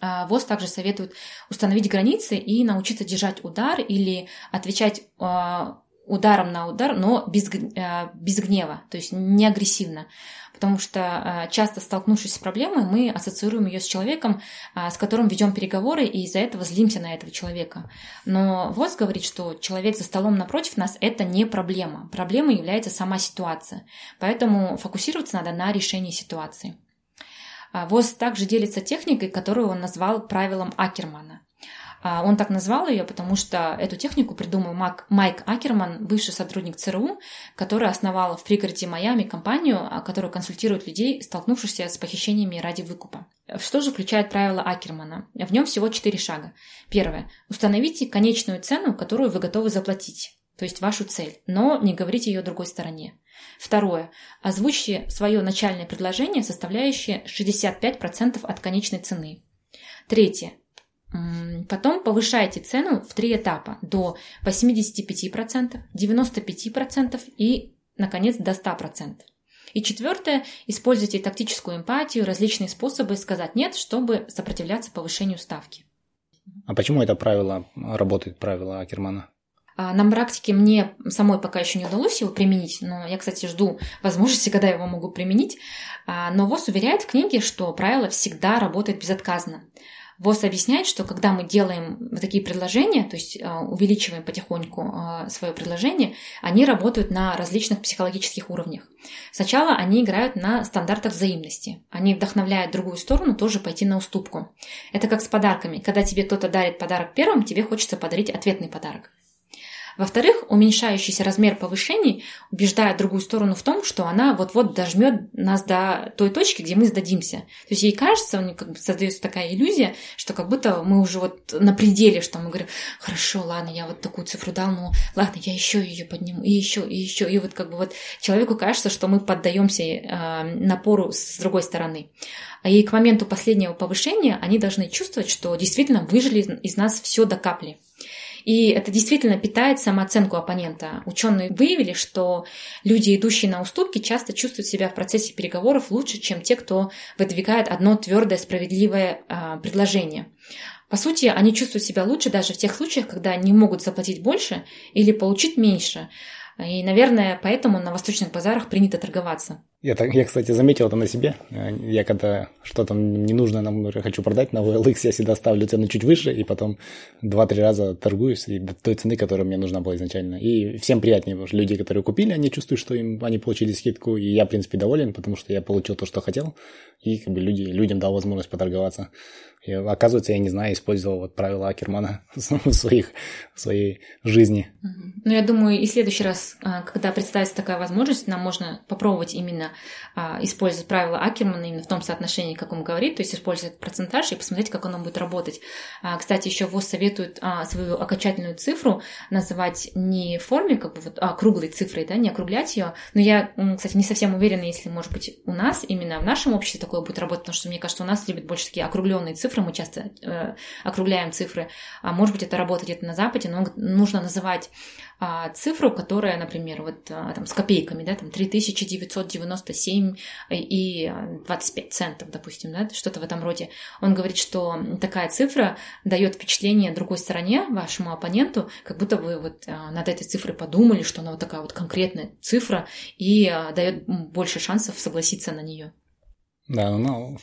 А, ВОЗ также советует установить границы и научиться держать удар или отвечать а, ударом на удар, но без, а, без гнева, то есть не агрессивно. Потому что часто столкнувшись с проблемой, мы ассоциируем ее с человеком, с которым ведем переговоры, и из-за этого злимся на этого человека. Но ВОЗ говорит, что человек за столом напротив нас – это не проблема. Проблемой является сама ситуация. Поэтому фокусироваться надо на решении ситуации. А, ВОЗ также делится техникой, которую он назвал правилом Акермана. А, он так назвал ее, потому что эту технику придумал Майк Акерман, бывший сотрудник ЦРУ, который основал в пригороде Майами компанию, а, которая консультирует людей, столкнувшихся с похищениями ради выкупа. Что же включает правило Акермана? В нем всего четыре шага. Первое. Установите конечную цену, которую вы готовы заплатить то есть вашу цель, но не говорите ее другой стороне. Второе. Озвучьте свое начальное предложение, составляющее 65% от конечной цены. Третье. Потом повышайте цену в три этапа до 85%, 95% и, наконец, до 100%. И четвертое, используйте тактическую эмпатию, различные способы сказать «нет», чтобы сопротивляться повышению ставки. А почему это правило работает, правило Акермана? А, на практике мне самой пока еще не удалось его применить, но я, кстати, жду возможности, когда я его могу применить. А, но ВОЗ уверяет в книге, что правило всегда работает безотказно. ВОЗ объясняет, что когда мы делаем такие предложения, то есть а, увеличиваем потихоньку свое предложение, они работают на различных психологических уровнях. Сначала они играют на стандартах взаимности. Они вдохновляют другую сторону тоже пойти на уступку. Это как с подарками. Когда тебе кто-то дарит подарок первым, тебе хочется подарить ответный подарок. Во-вторых, уменьшающийся размер повышений убеждает другую сторону в том, что она вот-вот дожмет нас до той точки, где мы сдадимся. То есть ей кажется, как бы создается такая иллюзия, что как будто мы уже вот на пределе, что мы говорим, хорошо, ладно, я вот такую цифру дал, но ладно, я еще ее подниму, и еще, и еще. И вот как бы вот человеку кажется, что мы поддаемся э, напору с другой стороны. И к моменту последнего повышения они должны чувствовать, что действительно выжили из нас все до капли. И это действительно питает самооценку оппонента. Ученые выявили, что люди, идущие на уступки, часто чувствуют себя в процессе переговоров лучше, чем те, кто выдвигает одно твердое, справедливое э, предложение. По сути, они чувствуют себя лучше даже в тех случаях, когда не могут заплатить больше или получить меньше. И, наверное, поэтому на восточных базарах принято торговаться. Я, так, я, кстати, заметил это на себе. Я когда что-то ненужное нам хочу продать на OLX, я всегда ставлю цену чуть выше, и потом два-три раза торгуюсь и до той цены, которая мне нужна была изначально. И всем приятнее, потому что люди, которые купили, они чувствуют, что им они получили скидку, и я, в принципе, доволен, потому что я получил то, что хотел, и как бы люди, людям дал возможность поторговаться. И, оказывается, я не знаю, использовал вот правила Акермана в, своих, в своей жизни. Ну, я думаю, и в следующий раз, а, когда представится такая возможность, нам можно попробовать именно а, использовать правила Акермана именно в том соотношении, как он говорит, то есть использовать процентаж и посмотреть, как оно будет работать. А, кстати, еще ВОЗ советует свою окончательную цифру называть не в форме, как бы вот, а круглой цифрой, да, не округлять ее. Но я, кстати, не совсем уверена, если, может быть, у нас, именно в нашем обществе такое будет работать, потому что мне кажется, у нас любят больше такие округленные цифры, цифры, мы часто э, округляем цифры. А может быть, это работает где-то на Западе, но нужно называть а, цифру, которая, например, вот а, там с копейками, да, там 3997 и 25 центов, допустим, да, что-то в этом роде. Он говорит, что такая цифра дает впечатление другой стороне, вашему оппоненту, как будто вы вот а, над этой цифрой подумали, что она вот такая вот конкретная цифра и а, дает больше шансов согласиться на нее. Да, ну,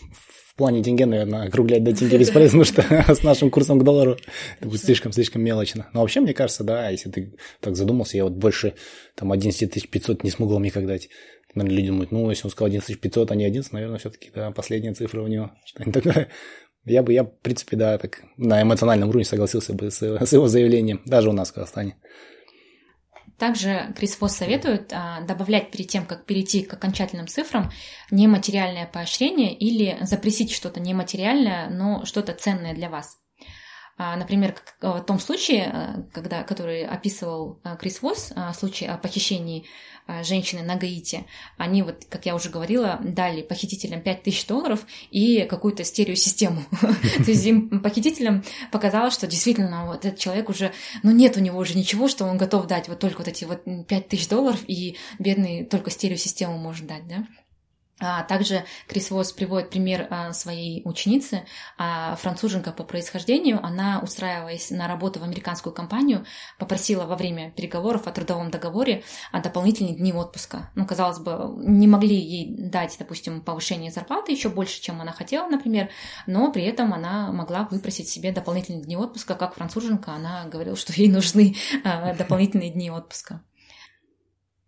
в плане тенге, наверное, округлять до тенге бесполезно, потому что с нашим курсом к доллару это будет слишком-слишком мелочно. Но вообще, мне кажется, да, если ты так задумался, я вот больше там 11 500 не смогу мне как дать. Наверное, люди думают, ну, если он сказал 11 500, а не 11, наверное, все-таки, да, последняя цифра у него. Что-нибудь такое. Я бы, я, в принципе, да, так на эмоциональном уровне согласился бы с, с его заявлением, даже у нас в Казахстане. Также Крис Фосс советует а, добавлять перед тем, как перейти к окончательным цифрам, нематериальное поощрение или запресить что-то нематериальное, но что-то ценное для вас. А, например, в том случае, а, когда, который описывал а, Крис Восс, случай о похищении женщины на Гаити, они, вот, как я уже говорила, дали похитителям 5000 долларов и какую-то стереосистему. То есть им похитителям показалось, что действительно вот этот человек уже, ну нет у него уже ничего, что он готов дать вот только вот эти вот 5000 долларов, и бедный только стереосистему может дать, да. А также Крис Восс приводит пример а, своей ученицы, а, француженка по происхождению. Она, устраиваясь на работу в американскую компанию, попросила во время переговоров о трудовом договоре дополнительные дни отпуска. Ну, казалось бы, не могли ей дать, допустим, повышение зарплаты еще больше, чем она хотела, например, но при этом она могла выпросить себе дополнительные дни отпуска. Как француженка, она говорила, что ей нужны дополнительные дни отпуска.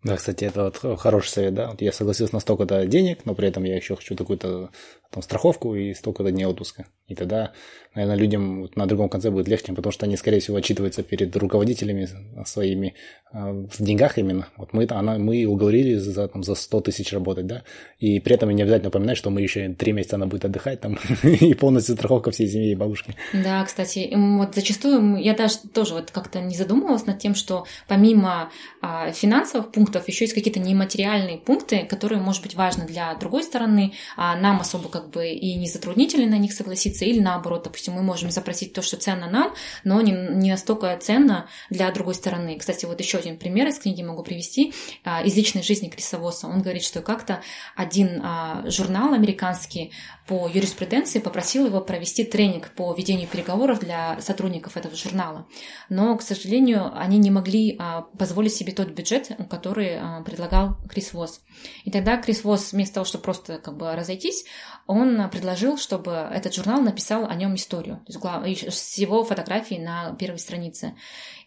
Да, кстати, это вот хороший совет, да. Вот я согласился на столько-то денег, но при этом я еще хочу такую-то там страховку и столько-то дней отпуска. И тогда, наверное, людям вот на другом конце будет легче, потому что они, скорее всего, отчитываются перед руководителями своими а, в деньгах именно. Вот мы, она, мы уговорили за, там, за 100 тысяч работать, да, и при этом не обязательно упоминать, что мы еще три месяца она будет отдыхать там, и полностью страховка всей семьи и бабушки. Да, кстати, вот зачастую я даже тоже вот как-то не задумывалась над тем, что помимо а, финансовых пунктов еще есть какие-то нематериальные пункты, которые, может быть, важны для другой стороны, а нам особо как бы и не затруднительно на них согласиться, или наоборот, допустим, мы можем запросить то, что ценно нам, но не, не настолько ценно для другой стороны. Кстати, вот еще один пример из книги могу привести а, из личной жизни Криса Восса. Он говорит, что как-то один а, журнал американский по юриспруденции попросил его провести тренинг по ведению переговоров для сотрудников этого журнала. Но, к сожалению, они не могли а, позволить себе тот бюджет, который предлагал Крис Восс. И тогда Крис Восс вместо того, чтобы просто как бы разойтись, он предложил, чтобы этот журнал написал о нем историю, то есть с его фотографией на первой странице.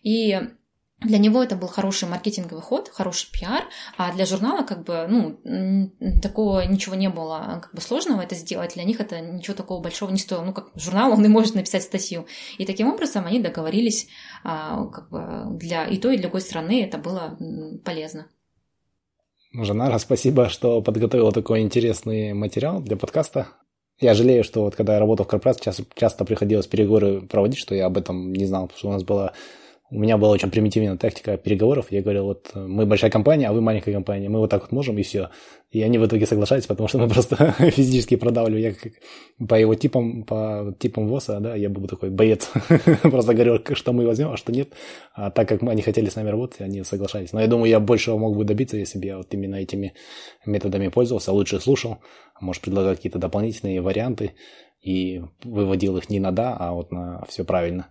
И для него это был хороший маркетинговый ход, хороший пиар, а для журнала как бы, ну, такого ничего не было как бы сложного это сделать. Для них это ничего такого большого не стоило. Ну, как журнал, он и может написать статью. И таким образом они договорились а, как бы для и той, и другой страны это было полезно. Жанара, спасибо, что подготовила такой интересный материал для подкаста. Я жалею, что вот когда я работал в корпорации, часто, часто приходилось переговоры проводить, что я об этом не знал, потому что у нас была у меня была очень примитивная тактика переговоров. Я говорил, вот мы большая компания, а вы маленькая компания. Мы вот так вот можем, и все. И они в итоге соглашались, потому что мы просто физически продавливали. Я как по его типам, по типам ВОСа, да, я был такой боец. просто говорил, что мы возьмем, а что нет. А так как мы, они хотели с нами работать, они соглашались. Но я думаю, я большего мог бы добиться, если бы я вот именно этими методами пользовался, лучше слушал, может, предлагал какие-то дополнительные варианты и выводил их не на да, а вот на все правильно.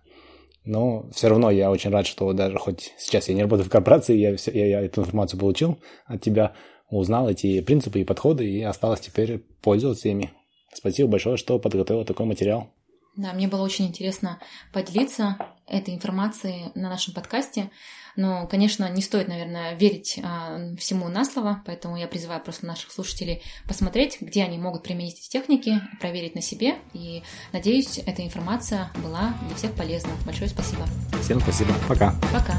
Но все равно я очень рад, что даже хоть сейчас я не работаю в корпорации, я, я, я эту информацию получил от тебя, узнал эти принципы и подходы, и осталось теперь пользоваться ими. Спасибо большое, что подготовил такой материал. Да, мне было очень интересно поделиться этой информацией на нашем подкасте. Но, конечно, не стоит, наверное, верить а, всему на слово, поэтому я призываю просто наших слушателей посмотреть, где они могут применить эти техники, проверить на себе. И надеюсь, эта информация была для всех полезна. Большое спасибо. Всем спасибо. Пока. Пока.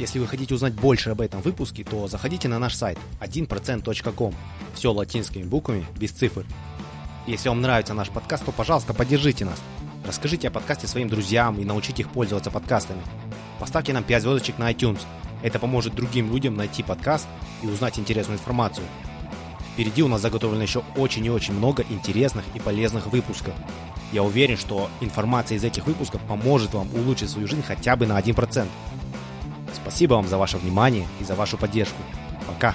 Если вы хотите узнать больше об этом выпуске, то заходите на наш сайт 1%.com. Все латинскими буквами, без цифр. Если вам нравится наш подкаст, то, пожалуйста, поддержите нас. Расскажите о подкасте своим друзьям и научите их пользоваться подкастами. Поставьте нам 5 звездочек на iTunes. Это поможет другим людям найти подкаст и узнать интересную информацию. Впереди у нас заготовлено еще очень и очень много интересных и полезных выпусков. Я уверен, что информация из этих выпусков поможет вам улучшить свою жизнь хотя бы на 1%. Спасибо вам за ваше внимание и за вашу поддержку. Пока!